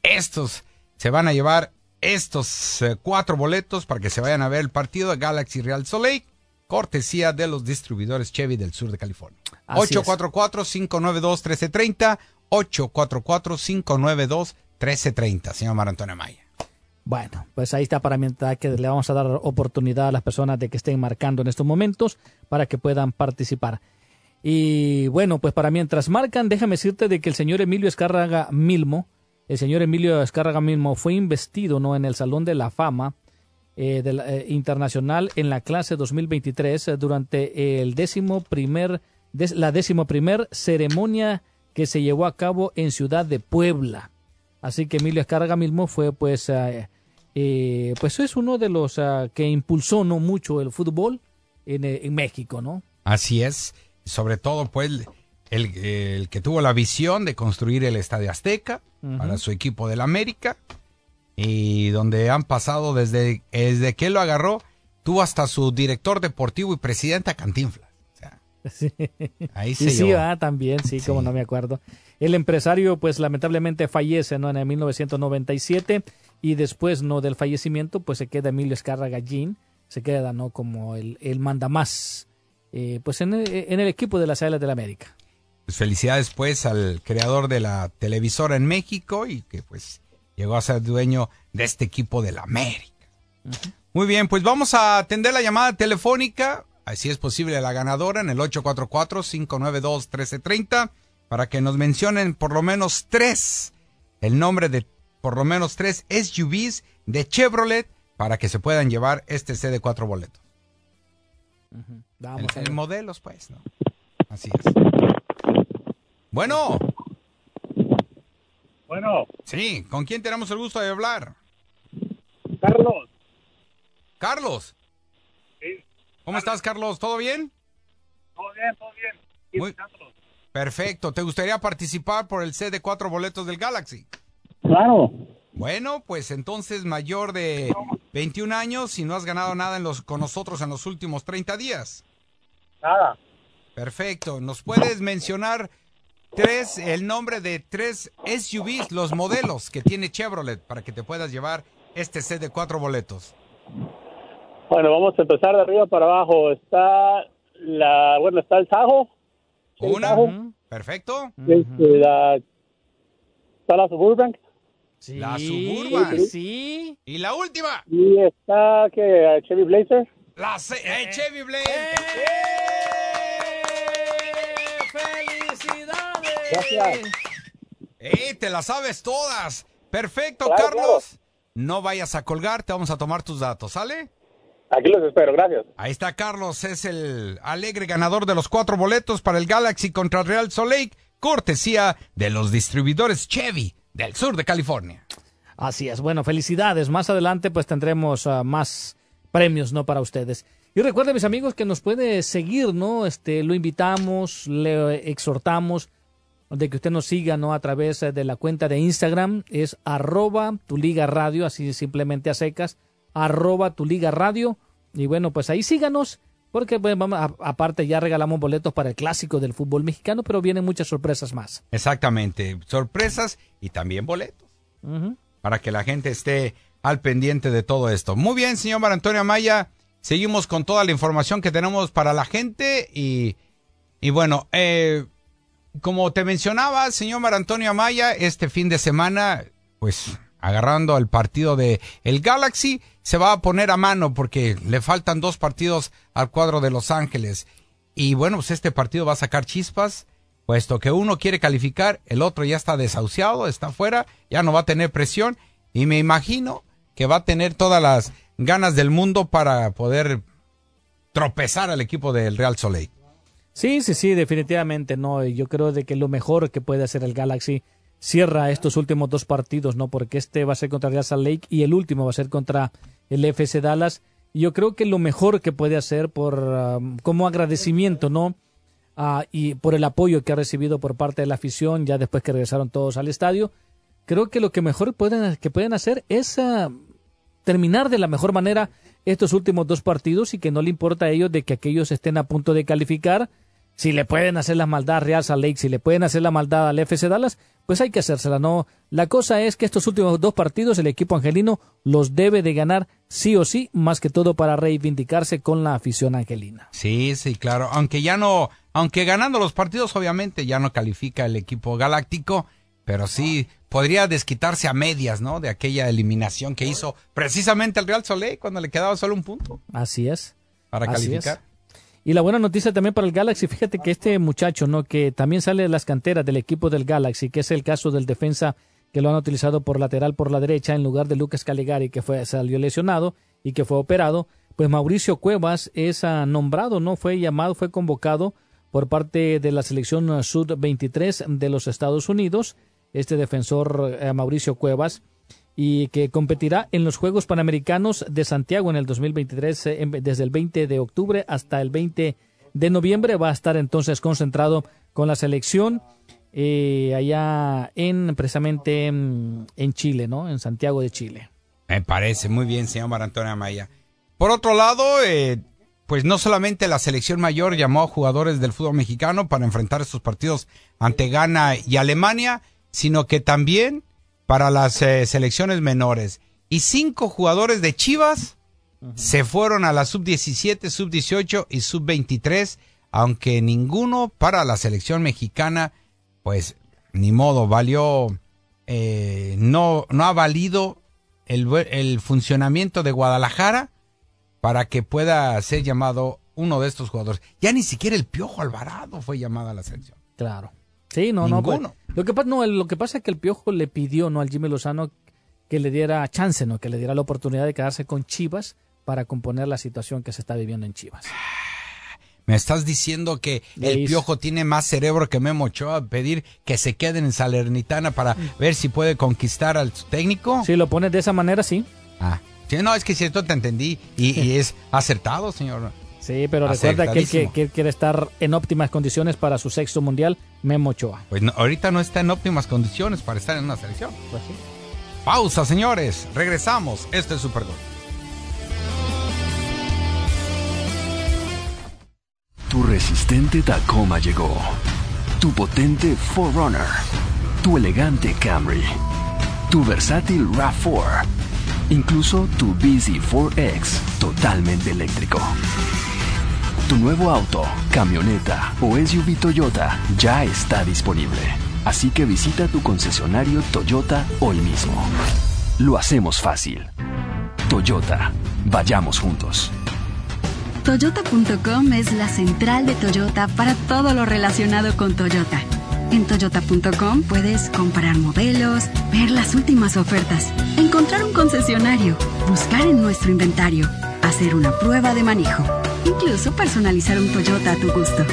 estos se van a llevar estos eh, cuatro boletos para que se vayan a ver el partido de Galaxy Real Soleil, cortesía de los distribuidores Chevy del sur de California. 844-592-1330, 844-592-1330, señor Mar Antonio Maya. Bueno, pues ahí está para mientras que le vamos a dar oportunidad a las personas de que estén marcando en estos momentos para que puedan participar. Y bueno, pues para mientras marcan, déjame decirte de que el señor Emilio Escárraga Milmo, el señor Emilio Escárraga Milmo fue investido ¿no? en el Salón de la Fama eh, eh, Internacional en la clase 2023 eh, durante el décimo primer, la décimo primer ceremonia que se llevó a cabo en Ciudad de Puebla. Así que Emilio Escárraga Milmo fue pues, pues es uno de los que impulsó no mucho el fútbol en, en México, ¿no? Así es, sobre todo pues el, que tuvo la visión de construir el Estadio Azteca para su equipo del América y donde han pasado desde, desde que él lo agarró tuvo hasta su director deportivo y presidente a Cantinflas. Sí. Ahí Y se sí, ah, también, sí, como no me acuerdo. El empresario, pues lamentablemente fallece ¿no? en el 1997 y después no del fallecimiento, pues se queda Emilio Escarra Gallín, se queda no como el, el mandamás, eh, pues en el, en el equipo de las Águilas del América. Pues felicidades pues al creador de la televisora en México y que pues llegó a ser dueño de este equipo de la América. Muy bien, pues vamos a atender la llamada telefónica, así es posible la ganadora en el 844-592-1330 para que nos mencionen por lo menos tres, el nombre de por lo menos tres SUVs de Chevrolet para que se puedan llevar este C de cuatro boletos. Vamos El- a el ver. modelos pues, ¿no? Así es. Bueno. Bueno. Sí, ¿con quién tenemos el gusto de hablar? Carlos. Carlos. Sí. ¿Cómo estás, Carlos? ¿Todo bien? Todo bien, todo bien. Muy-. Perfecto. ¿Te gustaría participar por el C de cuatro boletos del Galaxy? Claro. Bueno, pues entonces mayor de 21 años y no has ganado nada en los, con nosotros en los últimos 30 días. Nada. Perfecto. ¿Nos puedes mencionar tres, el nombre de tres SUVs, los modelos que tiene Chevrolet para que te puedas llevar este set de cuatro boletos? Bueno, vamos a empezar de arriba para abajo. Está la, bueno, está el Tajo. El Una. Perfecto. Este, la, está la Suburban. La Suburban. Sí. Y la última. Y está que Chevy Blazer. La C- eh, Chevy Blaze. ¡Felicidades! Gracias. ¡Eh! Te las sabes todas. Perfecto, Claro, Carlos. No vayas a colgar, te vamos a tomar tus datos, ¿sale? Aquí los espero, gracias. Ahí está Carlos, es el alegre ganador de los cuatro boletos para el Galaxy contra Real Salt Lake, cortesía de los distribuidores Chevy del sur de California. Así es. Bueno, felicidades. Más adelante pues tendremos ah, más premios, ¿no? Para ustedes. Y recuerden, mis amigos, que nos puede seguir, ¿no? Este, lo invitamos, le exhortamos de que usted nos siga, ¿no? A través eh, de la cuenta de Instagram. Es arroba tu liga radio, así simplemente a secas. Arroba tu liga radio. Y bueno, pues ahí síganos. Porque pues, vamos, a- aparte ya regalamos boletos para el clásico del fútbol mexicano, pero vienen muchas sorpresas más. Exactamente, sorpresas y también boletos para que la gente esté al pendiente de todo esto. Muy bien, señor Mar Antonio Amaya, seguimos con toda la información que tenemos para la gente y, y bueno, eh, como te mencionaba, señor Mar Antonio Amaya, este fin de semana, pues agarrando al partido de el Galaxy, se va a poner a mano porque le faltan dos partidos al cuadro de Los Ángeles. Y bueno, pues este partido va a sacar chispas, puesto que uno quiere calificar, el otro ya está desahuciado, está fuera, ya no va a tener presión y me imagino que va a tener todas las ganas del mundo para poder tropezar al equipo del Real Soleil. Sí, sí, sí, definitivamente no. Yo creo de que lo mejor que puede hacer el Galaxy cierra estos últimos dos partidos, ¿no? Porque este va a ser contra Salt Lake y el último va a ser contra el FC Dallas. Yo creo que lo mejor que puede hacer por um, como agradecimiento, ¿no? Ah, y por el apoyo que ha recibido por parte de la afición ya después que regresaron todos al estadio, creo que lo que mejor pueden que pueden hacer es ah, terminar de la mejor manera estos últimos dos partidos y que no le importa a ellos de que aquellos estén a punto de calificar. Si le pueden hacer la maldad a Real Salt Lake, si le pueden hacer la maldad al FC Dallas, pues hay que hacérsela, ¿no? La cosa es que estos últimos dos partidos el equipo angelino los debe de ganar sí o sí, más que todo para reivindicarse con la afición angelina. Sí, sí, claro. Aunque ya no, aunque ganando los partidos, obviamente ya no califica el equipo galáctico, pero sí podría desquitarse a medias, ¿no? De aquella eliminación que hizo precisamente el Real Soleil cuando le quedaba solo un punto Así es. para Así calificar. es. Y la buena noticia también para el Galaxy, fíjate que este muchacho, ¿no? Que también sale de las canteras del equipo del Galaxy, que es el caso del defensa que lo han utilizado por lateral por la derecha en lugar de Lucas Caligari, que fue, salió lesionado y que fue operado, pues Mauricio Cuevas es ah, nombrado, ¿no? Fue llamado, fue convocado por parte de la selección ah, sub-23 de los Estados Unidos, este defensor eh, Mauricio Cuevas, y que competirá en los Juegos Panamericanos de Santiago en el 2023, eh, desde el 20 de octubre hasta el 20 de noviembre. Va a estar entonces concentrado con la selección eh, allá en precisamente en, Chile, ¿no? En Santiago de Chile. Me parece muy bien, señor Mar Antonio Amaya. Por otro lado, eh, pues no solamente la selección mayor llamó a jugadores del fútbol mexicano para enfrentar estos partidos ante Ghana y Alemania, sino que también para las eh, selecciones menores. Y cinco jugadores de Chivas se fueron a la sub-17, sub-18 y sub-23, aunque ninguno para la selección mexicana, pues ni modo, valió, eh, no, no ha valido el, el funcionamiento de Guadalajara para que pueda ser llamado uno de estos jugadores. Ya ni siquiera el Piojo Alvarado fue llamado a la selección. Claro. Sí, no, no. Pues, lo, que, no, lo que pasa es que el Piojo le pidió no al Jimmy Lozano que le diera chance, ¿no? que le diera la oportunidad de quedarse con Chivas para componer la situación que se está viviendo en Chivas. Me estás diciendo que el Piojo tiene más cerebro que Memo Ochoa a pedir que se queden en Salernitana para mm. ver si puede conquistar al técnico. Si lo pones de esa manera, sí. Ah, no, es que cierto te entendí y, es acertado, señor. Sí, pero recuerda que, que, quiere estar en óptimas condiciones para su sexto mundial, Memo Ochoa. Pues ahorita no está en óptimas condiciones para estar en una selección. Pues Pausa, señores. Regresamos. Este es Super Tu resistente Tacoma llegó. Tu potente Forerunner. Tu elegante Camry. Tu versátil RAV4. Incluso tu Busy 4X totalmente eléctrico. Tu nuevo auto, camioneta o SUV Toyota ya está disponible. Así que visita tu concesionario Toyota hoy mismo. Lo hacemos fácil. Toyota, vayamos juntos. Toyota.com es la central de Toyota para todo lo relacionado con Toyota. En toyota.com puedes comprar modelos, ver las últimas ofertas, encontrar un concesionario, buscar en nuestro inventario, hacer una prueba de manejo, incluso personalizar un Toyota a tu gusto.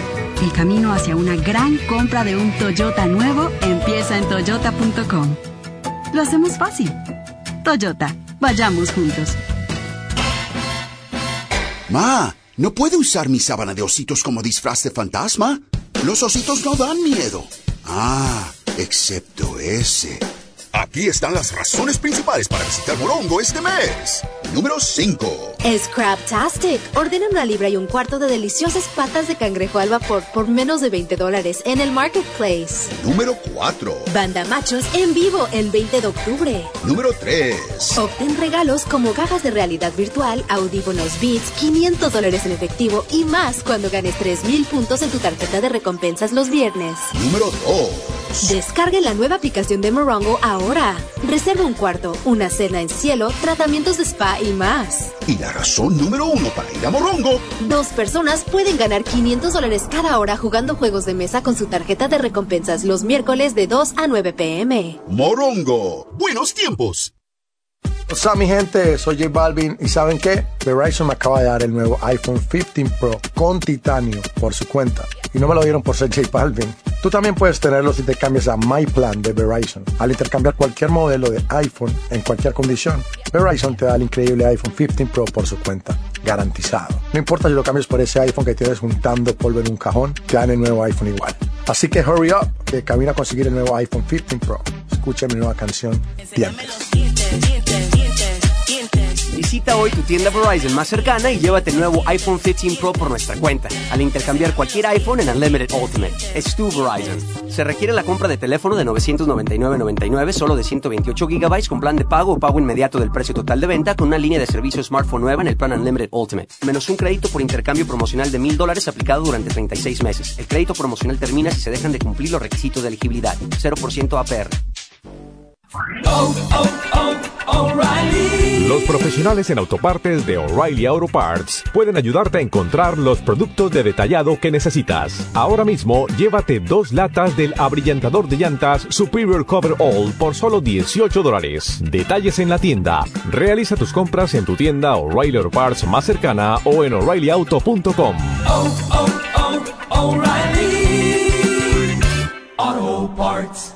El camino hacia una gran compra de un Toyota nuevo empieza en toyota.com. Lo hacemos fácil. Toyota, vayamos juntos. Ma, ¿no puede usar mi sábana de ositos como disfraz de fantasma? Los ositos no dan miedo. Ah, excepto ese. Aquí están las razones principales para visitar Morongo este mes. Número 5. Scraptastic. Ordena una libra y un cuarto de deliciosas patas de cangrejo al vapor por menos de 20 dólares en el Marketplace. Número 4. Banda Machos en vivo el 20 de octubre. Número 3. Obtén regalos como gafas de realidad virtual, audífonos Beats, 500 dólares en efectivo y más cuando ganes 3000 puntos en tu tarjeta de recompensas los viernes. Número 2. Descargue la nueva aplicación de Morongo ahora. Reserva un cuarto, una cena en cielo, tratamientos de spa y más. Y la razón número uno para ir a Morongo. Dos personas pueden ganar 500 dólares cada hora jugando juegos de mesa con su tarjeta de recompensas los miércoles de 2 a 9 pm. Morongo. Buenos tiempos. Hola mi gente, soy J Balvin y ¿saben qué? Verizon me acaba de dar el nuevo iPhone 15 Pro con titanio por su cuenta. Y no me lo dieron por ser J Balvin. Tú también puedes tenerlo si te cambias a My Plan de Verizon. Al intercambiar cualquier modelo de iPhone en cualquier condición, Verizon te da el increíble iPhone 15 Pro por su cuenta. Garantizado. No importa si lo cambias por ese iPhone que tienes juntando polvo en un cajón, te dan el nuevo iPhone igual. Así que hurry up, que camina a conseguir el nuevo iPhone 15 Pro. Escucha mi nueva canción, Dientes. Visita hoy tu tienda Verizon más cercana y llévate el nuevo iPhone 15 Pro por nuestra cuenta, al intercambiar cualquier iPhone en Unlimited Ultimate. Es tu Verizon. Se requiere la compra de teléfono de 999.99, solo de 128 GB con plan de pago o pago inmediato del precio total de venta con una línea de servicio smartphone nueva en el plan Unlimited Ultimate, menos un crédito por intercambio promocional de $1,000 dólares aplicado durante 36 meses. El crédito promocional termina si se dejan de cumplir los requisitos de elegibilidad. 0% APR. Los profesionales en autopartes de O'Reilly Auto Parts pueden ayudarte a encontrar los productos de detallado que necesitas. Ahora mismo, llévate dos latas del abrillantador de llantas Superior Cover All por solo 18 dólares. Detalles en la tienda. Realiza tus compras en tu tienda O'Reilly Auto Parts más cercana o en o'ReillyAuto.com. Auto Parts.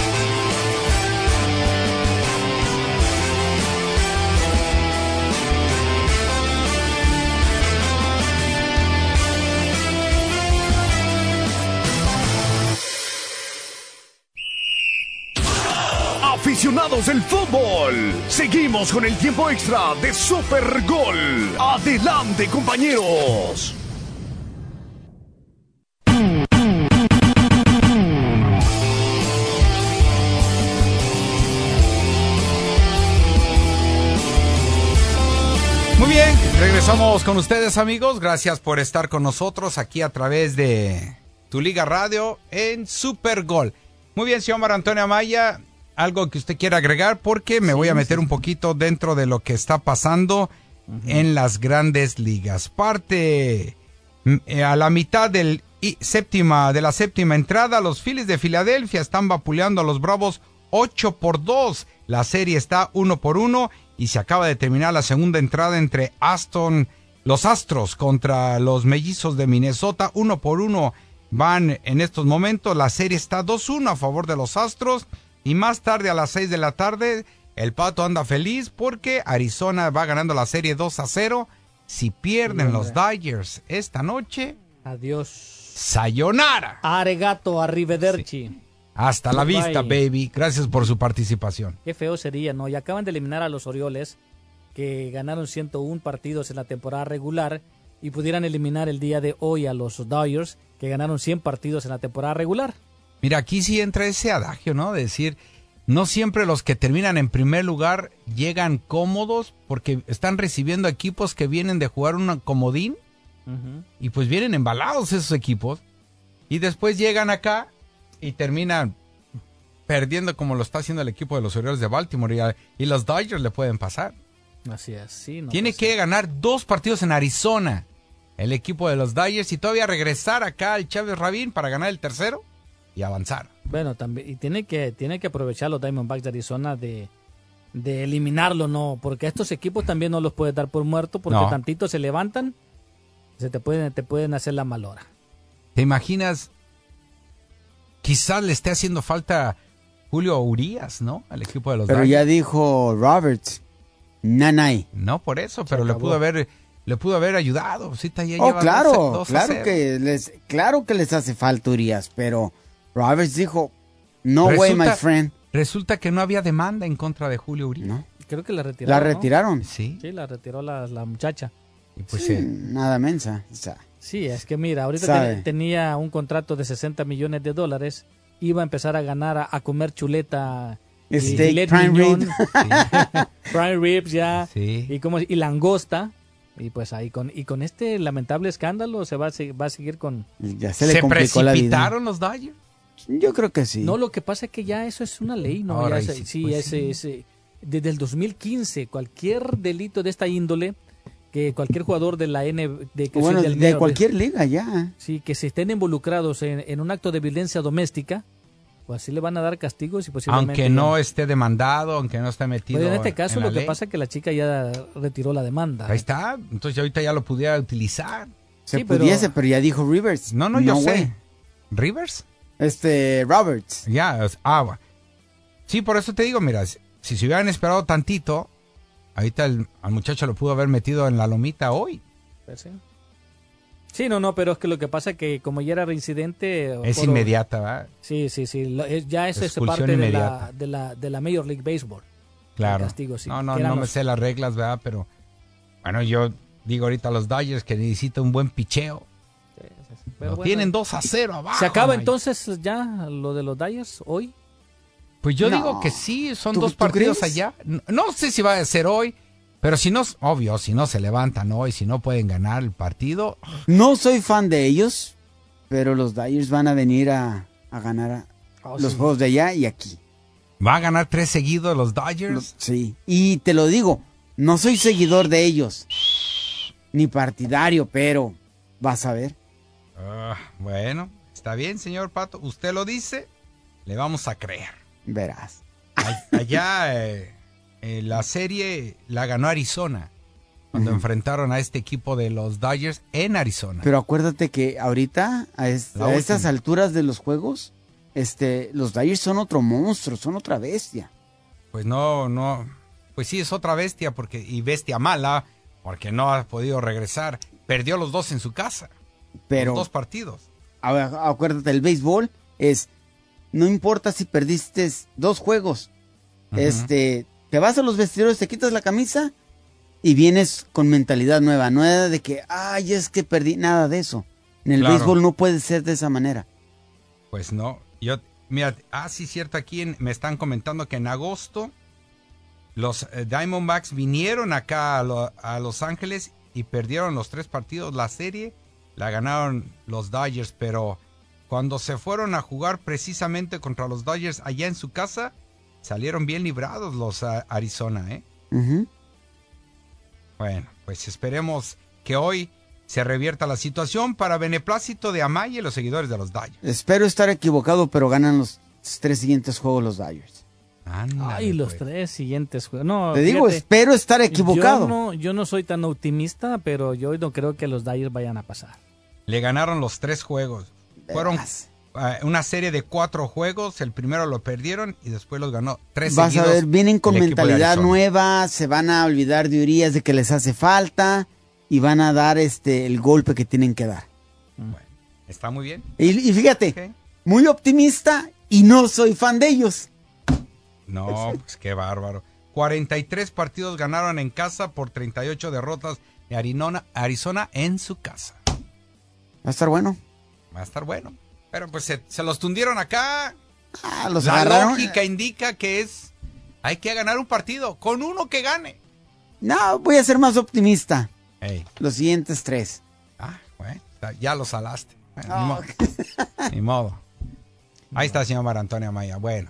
Del fútbol, seguimos con el tiempo extra de Super Gol. Adelante, compañeros. Muy bien, regresamos con ustedes amigos. Gracias por estar con nosotros aquí a través de tu Liga Radio en Super Gol. Muy bien, señor Antonio Amaya, algo que usted quiera agregar porque me voy a meter un poquito dentro de lo que está pasando en las grandes ligas. Parte mm, eh, a la mitad del y séptima de la séptima entrada, los Phillies de Filadelfia están vapuleando a los Bravos 8 por 2. La serie está 1 por 1 y se acaba de terminar la segunda entrada entre Aston, los Astros contra los Mellizos de Minnesota, 1 por 1 van en estos momentos. La serie está 2-1 a favor de los Astros. Y más tarde a las 6 de la tarde, el Pato anda feliz porque Arizona va ganando la serie 2 a 0. Si pierden los Dodgers esta noche, Adiós. sayonara. Aregato, arrivederci. Hasta la Bye. vista, baby. Gracias por su participación. Qué feo sería, ¿no? Y acaban de eliminar a los Orioles, que ganaron 101 partidos en la temporada regular, y pudieran eliminar el día de hoy a los Dodgers, que ganaron 100 partidos en la temporada regular. Mira, aquí sí entra ese adagio, ¿no? De decir, no siempre los que terminan en primer lugar llegan cómodos porque están recibiendo equipos que vienen de jugar un comodín y pues vienen embalados esos equipos y después llegan acá y terminan perdiendo como lo está haciendo el equipo de los Orioles de Baltimore y, a- y los Dodgers le pueden pasar. Así es, sí. No, Tiene pues, que ganar dos partidos en Arizona el equipo de los Dodgers y todavía regresar acá al Chávez Rabín para ganar el tercero y avanzar. Bueno, también, y tiene que, tiene que aprovechar los Diamondbacks de Arizona de, de eliminarlo, ¿no? Porque a estos equipos también no los puedes dar por muerto, porque No. tantito se levantan, se te pueden, te pueden hacer la malora. ¿Te imaginas? Quizás le esté haciendo falta Julio Urias, ¿no? Al equipo de los Pero Dodgers. ya dijo Roberts, nanay. No por eso, pero le pudo haber le pudo haber ayudado. Sí, Oh, claro, 12 2 a claro 0. que les, claro que les hace falta Urias, pero Roberts dijo, no way, my Resulta- friend. Resulta que no había demanda en contra de Julio Urias. Creo que la retiraron. La ¿no? retiraron. Sí. Sí, la retiró la, la muchacha. pues, Sí, nada mensa. o sea, Sí, es que mira, ahorita ten- tenía un contrato de 60 millones de dólares, iba a empezar a ganar, a, a comer chuleta. y Steak, prime mignon, rib. prime ribs ya, Sí. y, como, y langosta. Y pues ahí con, y con este lamentable escándalo se va a, se- va a seguir con... ya se le complicó la vida. precipitaron los Dodgers? Yo creo que sí. No, lo que pasa es que ya eso es una ley, ¿no? Ahora, Ya y ese- sí, sí, pues ese, sí. ese- desde el 2015, cualquier delito de esta índole, que cualquier jugador de la N... De, que bueno, sí, del de Major- cualquier liga ya. Sí, que se estén involucrados en, en un acto de violencia doméstica, pues así le van a dar castigos y posiblemente... Aunque no esté demandado, aunque no esté metido Pues en este caso en lo que ley. pasa es que la chica ya retiró la demanda. Ahí está. Entonces ahorita ya lo pudiera utilizar. Se Sí, pudiese, pero... ya dijo Rivers. No, no, yo sé. way. ¿Rivers? Este, Roberts. Ya, ah. Sí, por eso te digo, mira, si, si se hubieran esperado tantito, ahorita el, al muchacho lo pudo haber metido en la lomita hoy. Pues sí. Sí, no, no, pero es que lo que pasa es que como ya era reincidente... Es por- inmediata, ¿verdad? Sí, sí, sí. lo- es- ya eso es Expulsión parte de la, inmediata. de, la, de la Major League Baseball. Claro. Castigo, sí. No, no, no me sé las reglas, ¿verdad? Pero bueno, yo digo ahorita a los Dodgers que necesita un buen picheo. Pero Lo bueno. tienen 2 a 0 abajo. ¿Se acaba Mike. entonces ya lo de los Dyers hoy? Pues yo No. digo que sí, son ¿Tú- dos partidos crees? allá. No, no sé si va a ser hoy, pero si no, obvio, si no se levantan hoy, si no pueden ganar el partido, No soy fan de ellos, pero los Dyers van a venir a, a ganar a- Oh, los sí. juegos de allá y aquí. ¿Va a ganar tres seguidos los Dodgers? Sí. Y te lo digo, no soy seguidor de ellos. Ni partidario, pero vas a ver. Ah, bueno, está bien, señor Pato. Usted lo dice, le vamos a creer. Verás. Allá eh, eh, la serie la ganó Arizona cuando enfrentaron a este equipo de los Dodgers en Arizona. Pero acuérdate que ahorita, a, a estas alturas de los juegos, este, los Dodgers son otro monstruo, son otra bestia. Pues no, no. Pues sí, es otra bestia porque y bestia mala porque no ha podido regresar. Perdió los dos en su casa. Pero, Los dos partidos. a ver, acuérdate, el béisbol es, no importa si perdiste dos juegos, este, te vas a los vestidores, te quitas la camisa y vienes con mentalidad nueva, no es de que, ay, es que perdí, nada de eso. En el Claro. béisbol no puede ser de esa manera. Pues no. Yo, mira, ah, sí, cierto, aquí en- me están comentando que en agosto los eh, Diamondbacks vinieron acá a, lo- a Los Ángeles y perdieron los tres partidos. La serie la ganaron los Dodgers, pero cuando se fueron a jugar precisamente contra los Dodgers allá en su casa, salieron bien librados los ah, Arizona, ¿eh? Bueno, pues esperemos que hoy se revierta la situación para beneplácito de Amaya y los seguidores de los Dodgers. Espero estar equivocado, pero ganan los tres siguientes juegos los Dodgers. Ay, los tres siguientes juegos. No, Te digo, fíjate, espero estar equivocado. Yo no, yo no soy tan optimista, pero yo no creo que los Dyers vayan a pasar. Le ganaron los tres juegos. Fueron eh, una serie de cuatro juegos. El primero lo perdieron y después los ganó tres Vas a ver, vienen con mentalidad nueva, se van a olvidar de Urias de que les hace falta y van a dar este el golpe que tienen que dar. Está muy bien. Y, y fíjate, muy optimista y no soy fan de ellos. No, pues qué bárbaro. 43 partidos ganaron en casa por 38 derrotas de Arizona en su casa. Va a estar bueno. Va a estar bueno. Pero pues se, se los tundieron acá. Ah, los La agarraron. lógica indica que es hay que ganar un partido con uno que gane. No, voy a ser más optimista. Los siguientes tres. Ah, bueno, ya lo salaste. Bueno, ni, modo. Ni modo. Ahí está, señor Mar Antonio Maya. Bueno.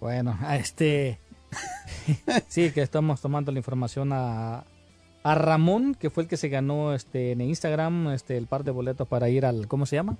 Bueno, a este. sí, que estamos tomando la información a, a Ramón, que fue el que se ganó este en Instagram este el par de boletos para ir al. ¿Cómo se llama?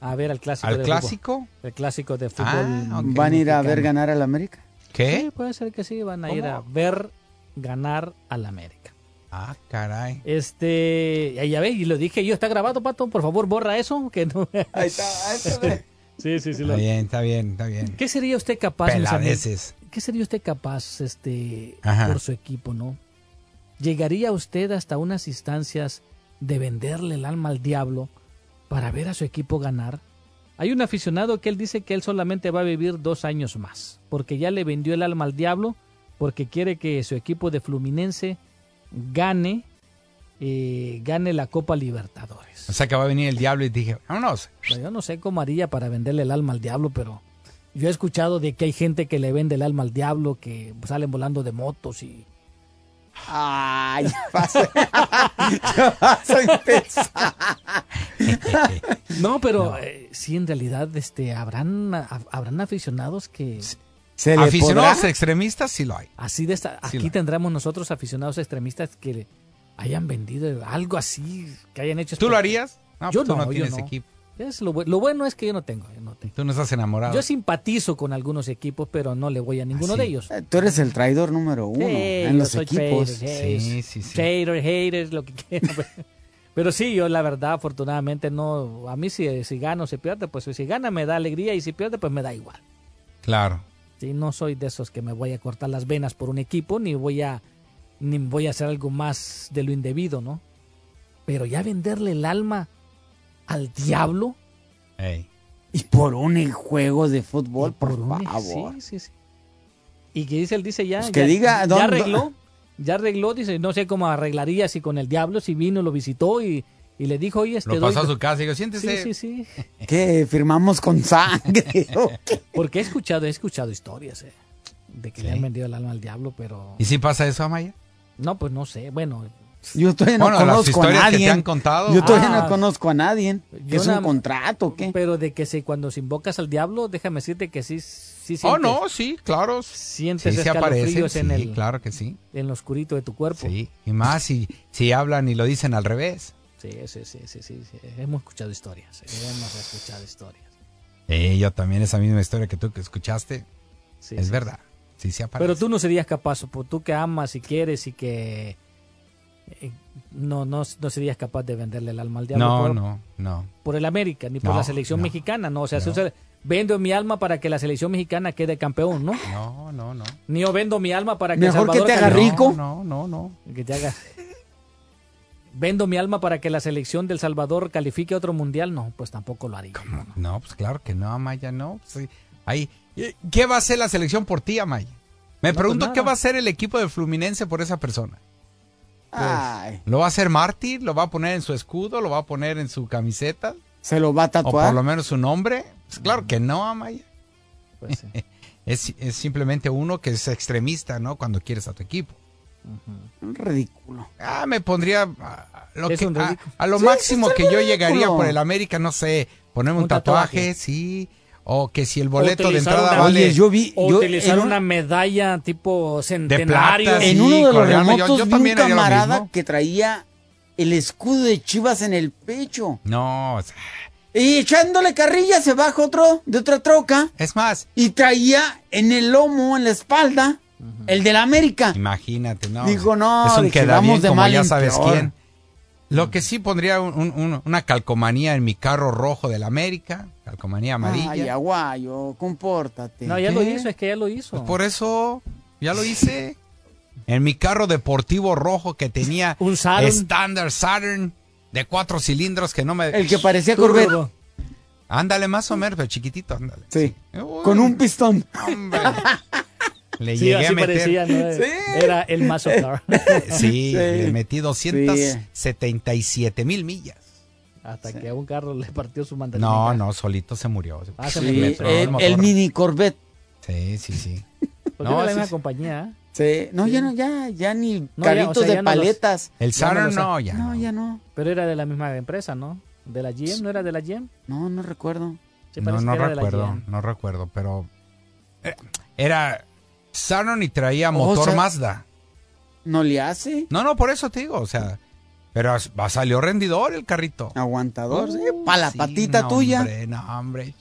A ver al clásico. ¿Al de clásico? fútbol. El clásico de fútbol. Ah. ¿Van a ir a ver ganar al América? ¿Qué? Sí, puede ser que sí, van a ¿Cómo? ir a ver ganar al América. Ah, caray. Este, ya, ya ves, y lo dije yo, está grabado, Pato, por favor, borra eso, que no. Ahí está, ahí está. sí, sí, sí. Está lo- bien, está bien, está bien. ¿Qué sería usted capaz, mis amigos? Peladeces. ¿Qué sería usted capaz, este, Ajá. por su equipo, no? ¿Llegaría usted hasta unas instancias de venderle el alma al diablo para ver a su equipo ganar? Hay un aficionado que él dice que él solamente va a vivir dos años más, porque ya le vendió el alma al diablo, porque quiere que su equipo de Fluminense gane, eh, gane la Copa Libertadores. O sea que va a venir el diablo y dije, vámonos. Yo no sé cómo haría para venderle el alma al diablo, pero yo he escuchado de que hay gente que le vende el alma al diablo, que salen volando de motos y... Ay, ya vas a, ya vas a empezar. No, pero eh, sí, en realidad este, habrán, ha- habrán aficionados que... ¿Se le Aficionados podrá? extremistas sí lo hay. Así de esta, Sí aquí tendremos nosotros aficionados extremistas que hayan vendido algo así, que hayan hecho... ¿Tú lo harías? No, yo pues tú no, no yo tienes no. equipo. Es lo, bu- lo bueno es que yo no tengo, yo no tengo. Tú no estás enamorado. Yo simpatizo con algunos equipos, pero no le voy a ninguno sí. de ellos. Eh, Tú eres el traidor número uno Sí, en los equipos. trader, Sí, sí, sí. Hater, haters, lo que quieran. pues. Pero sí, yo la verdad, afortunadamente, no. A mí, si, si gano o se pierde, pues si gana me da alegría y si pierde, pues me da igual. Claro. Sí, no soy de esos que me voy a cortar las venas por un equipo, ni voy a, ni voy a hacer algo más de lo indebido, ¿no? Pero ya venderle el alma al diablo. Y por un juego de fútbol, por, un- favor. Sí, sí, sí. Y que dice, él dice ya. Pues que ya, diga, ya ¿dónde- arregló. Ya arregló, dice, no sé cómo arreglaría si con el diablo, si vino, lo visitó y, y le dijo, oye, este Lo doy- pasó a su casa y digo, siéntese. Sí, sí, sí. ¿Qué? ¿Firmamos con sangre? Porque he escuchado, he escuchado historias, eh, de que le han vendido el alma al diablo, pero... ¿Y si pasa eso, Amaya? No, pues no sé, bueno, Yo todavía no Bueno, las conozco a historias que nadie. te han contado. Yo todavía Ah. no conozco a nadie. Yo ¿Es una- un contrato qué? Pero de que si cuando se invocas al diablo, déjame decirte que sí, sí Oh, sientes- no, sí, claro. Sientes Sí, se aparecen, escalofríos en sí, el claro que sí. en lo oscurito de tu cuerpo. Sí, y más si, si hablan y lo dicen al revés. Sí, sí, sí, sí, sí, sí. Hemos escuchado historias. Hemos escuchado historias. Eh, yo también esa misma historia que tú que escuchaste. Sí, es sí, verdad. Sí, se aparece. Pero tú no serías capaz, pues, tú que amas y quieres y que eh, no, no, no serías capaz de venderle el alma al diablo No, por, no, no. por el América ni por No, la selección no, mexicana, ¿no? O sea, vendo mi alma para que la selección mexicana quede campeón, ¿no? No, no, no. Ni yo vendo mi alma para que Mejor Salvador que te haga rico. No, no, no. Que te haga. Vendo mi alma para que la selección del Salvador califique a otro mundial, no, pues tampoco lo haría. No, pues claro que no, Amaya, no. Pues, sí. Ahí, eh, ¿Qué va a hacer la selección por ti, Amaya? Me No, pregunto pues qué va a hacer el equipo de Fluminense por esa persona. Ay, ¿Lo va a hacer mártir? ¿Lo va a poner en su escudo? ¿Lo va a poner en su camiseta? ¿se lo va a ¿O por tatuar? lo menos su nombre? Pues claro que no, Amaya. Pues sí. Es, es simplemente uno que es extremista, ¿no? Cuando quieres a tu equipo. Ridículo. Ah, me pondría a, lo, Es que- un a, ridículo. a lo Sí, máximo que yo ridículo. llegaría por el América, no sé, ponerme un, Un tatuaje, tatuaje. sí, o que si el boleto de entrada una- vale Oye, yo vi. O yo- utilizar un- una medalla tipo centenario. plata, En Sí, uno de los coreano, yo- remotos yo vi un camarada que traía el escudo de Chivas en el pecho. No, o sea, Y echándole carrilla se baja otro de otra troca es más, y traía en el lomo, en la espalda, el de la América. imagínate, no. Dijo, no, es un dije, vamos bien de como mal ya sabes peor. quién. Lo que sí pondría un- un- un- una calcomanía en mi carro rojo del América, calcomanía amarilla. Ay, aguayo, compórtate. No, ya ¿Qué? lo hizo, es que ya lo hizo. Pues por eso ya lo hice. En mi carro deportivo rojo que tenía Un Saturn. estándar Saturn de cuatro cilindros que no me... El que parecía. Corvette. Ándale más o menos, pero chiquitito, ándale. Sí. Uy, Con un pistón. Hombre. Le Sí, llegué a así meter... parecía, ¿no? Sí. Era el Mazo Car. Sí, Sí. le metí 277 mil millas. Hasta que a un carro le partió su mandarina. No, no, solito se murió. Ah, se tronó el, motor. el mini Corvette. Sí, sí, sí. Porque No, era la sí, misma sí. compañía. ¿eh? Sí. No, ya no, ya, ya ni No, ya, o carritos sea, de no los- paletas. El Ya no Saturn no, ya. No, ya no. Pero era de la misma empresa, ¿no? ¿De la GM? ¿No era de la GM? No, no recuerdo. Sí, No, no recuerdo, no recuerdo, pero eh, era Saturn y traía O motor sea- Mazda. ¿No le hace? No, no, por eso te digo, o sea, pero salió rendidor el carrito. Aguantador. Uh, sí, la sí, patita no, tuya. Hombre, no, hombre.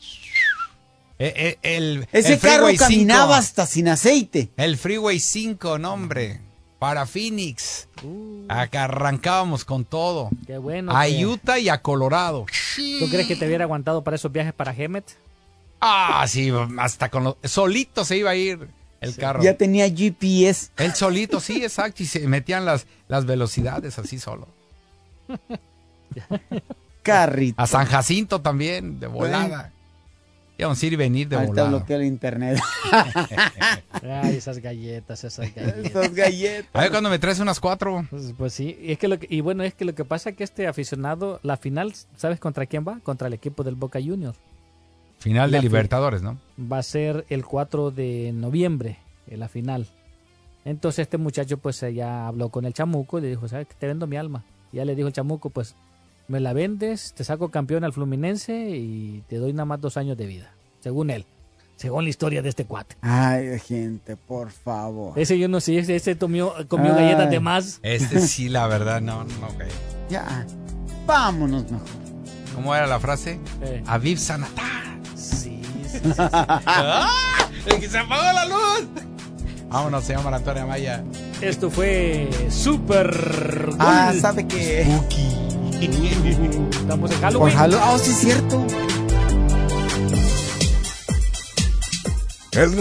Eh, eh, el, Ese el carro caminaba 5, hasta sin aceite. El Freeway 5, no, hombre. Para Phoenix. Uh, Acá arrancábamos con todo. qué bueno. A que- Utah y a Colorado. ¿Tú crees que te hubiera aguantado para esos viajes para Hemet? Ah, sí, hasta con los... Solito se iba a ir el carro. Ya tenía GPS. Él solito, sí, exacto. Y se metían las, las velocidades así solo. Carrito. A San Jacinto también, de volada. Íbamos a ir y venir de Ahorita volada. bloqueo el internet. Ay, esas galletas, esas galletas. Estas galletas. A ver cuando me traes unas cuatro. Pues, pues sí, y, es que lo que- y bueno, es que lo que pasa es que este aficionado, la final, ¿sabes contra quién va? Contra el equipo del Boca Juniors. Final de Libertadores, ¿no? Va a ser el 4 de noviembre, en la final. Entonces este muchacho pues eh, ya habló con el chamuco y le dijo, ¿sabes qué? Te vendo mi alma. Ya le dijo el chamuco, pues me la vendes, te saco campeón al Fluminense y te doy nada más dos años de vida. Según él. Según la historia de este cuate. Ay, gente, por favor. Ese yo no sé, ese, ese comió, comió Ay. galletas de más. Este sí, la verdad, no, no, ok. Ya. Vámonos mejor. ¿Cómo era la frase? Eh. Aviv Sanatar. ¡Ah! ¡El que se apagó la luz! Vámonos, se llama Antonio Maya. Esto fue Super Ah, Gol. ¿sabe qué? Estamos en Por Halloween. Halloween. Oh, sí, es cierto. El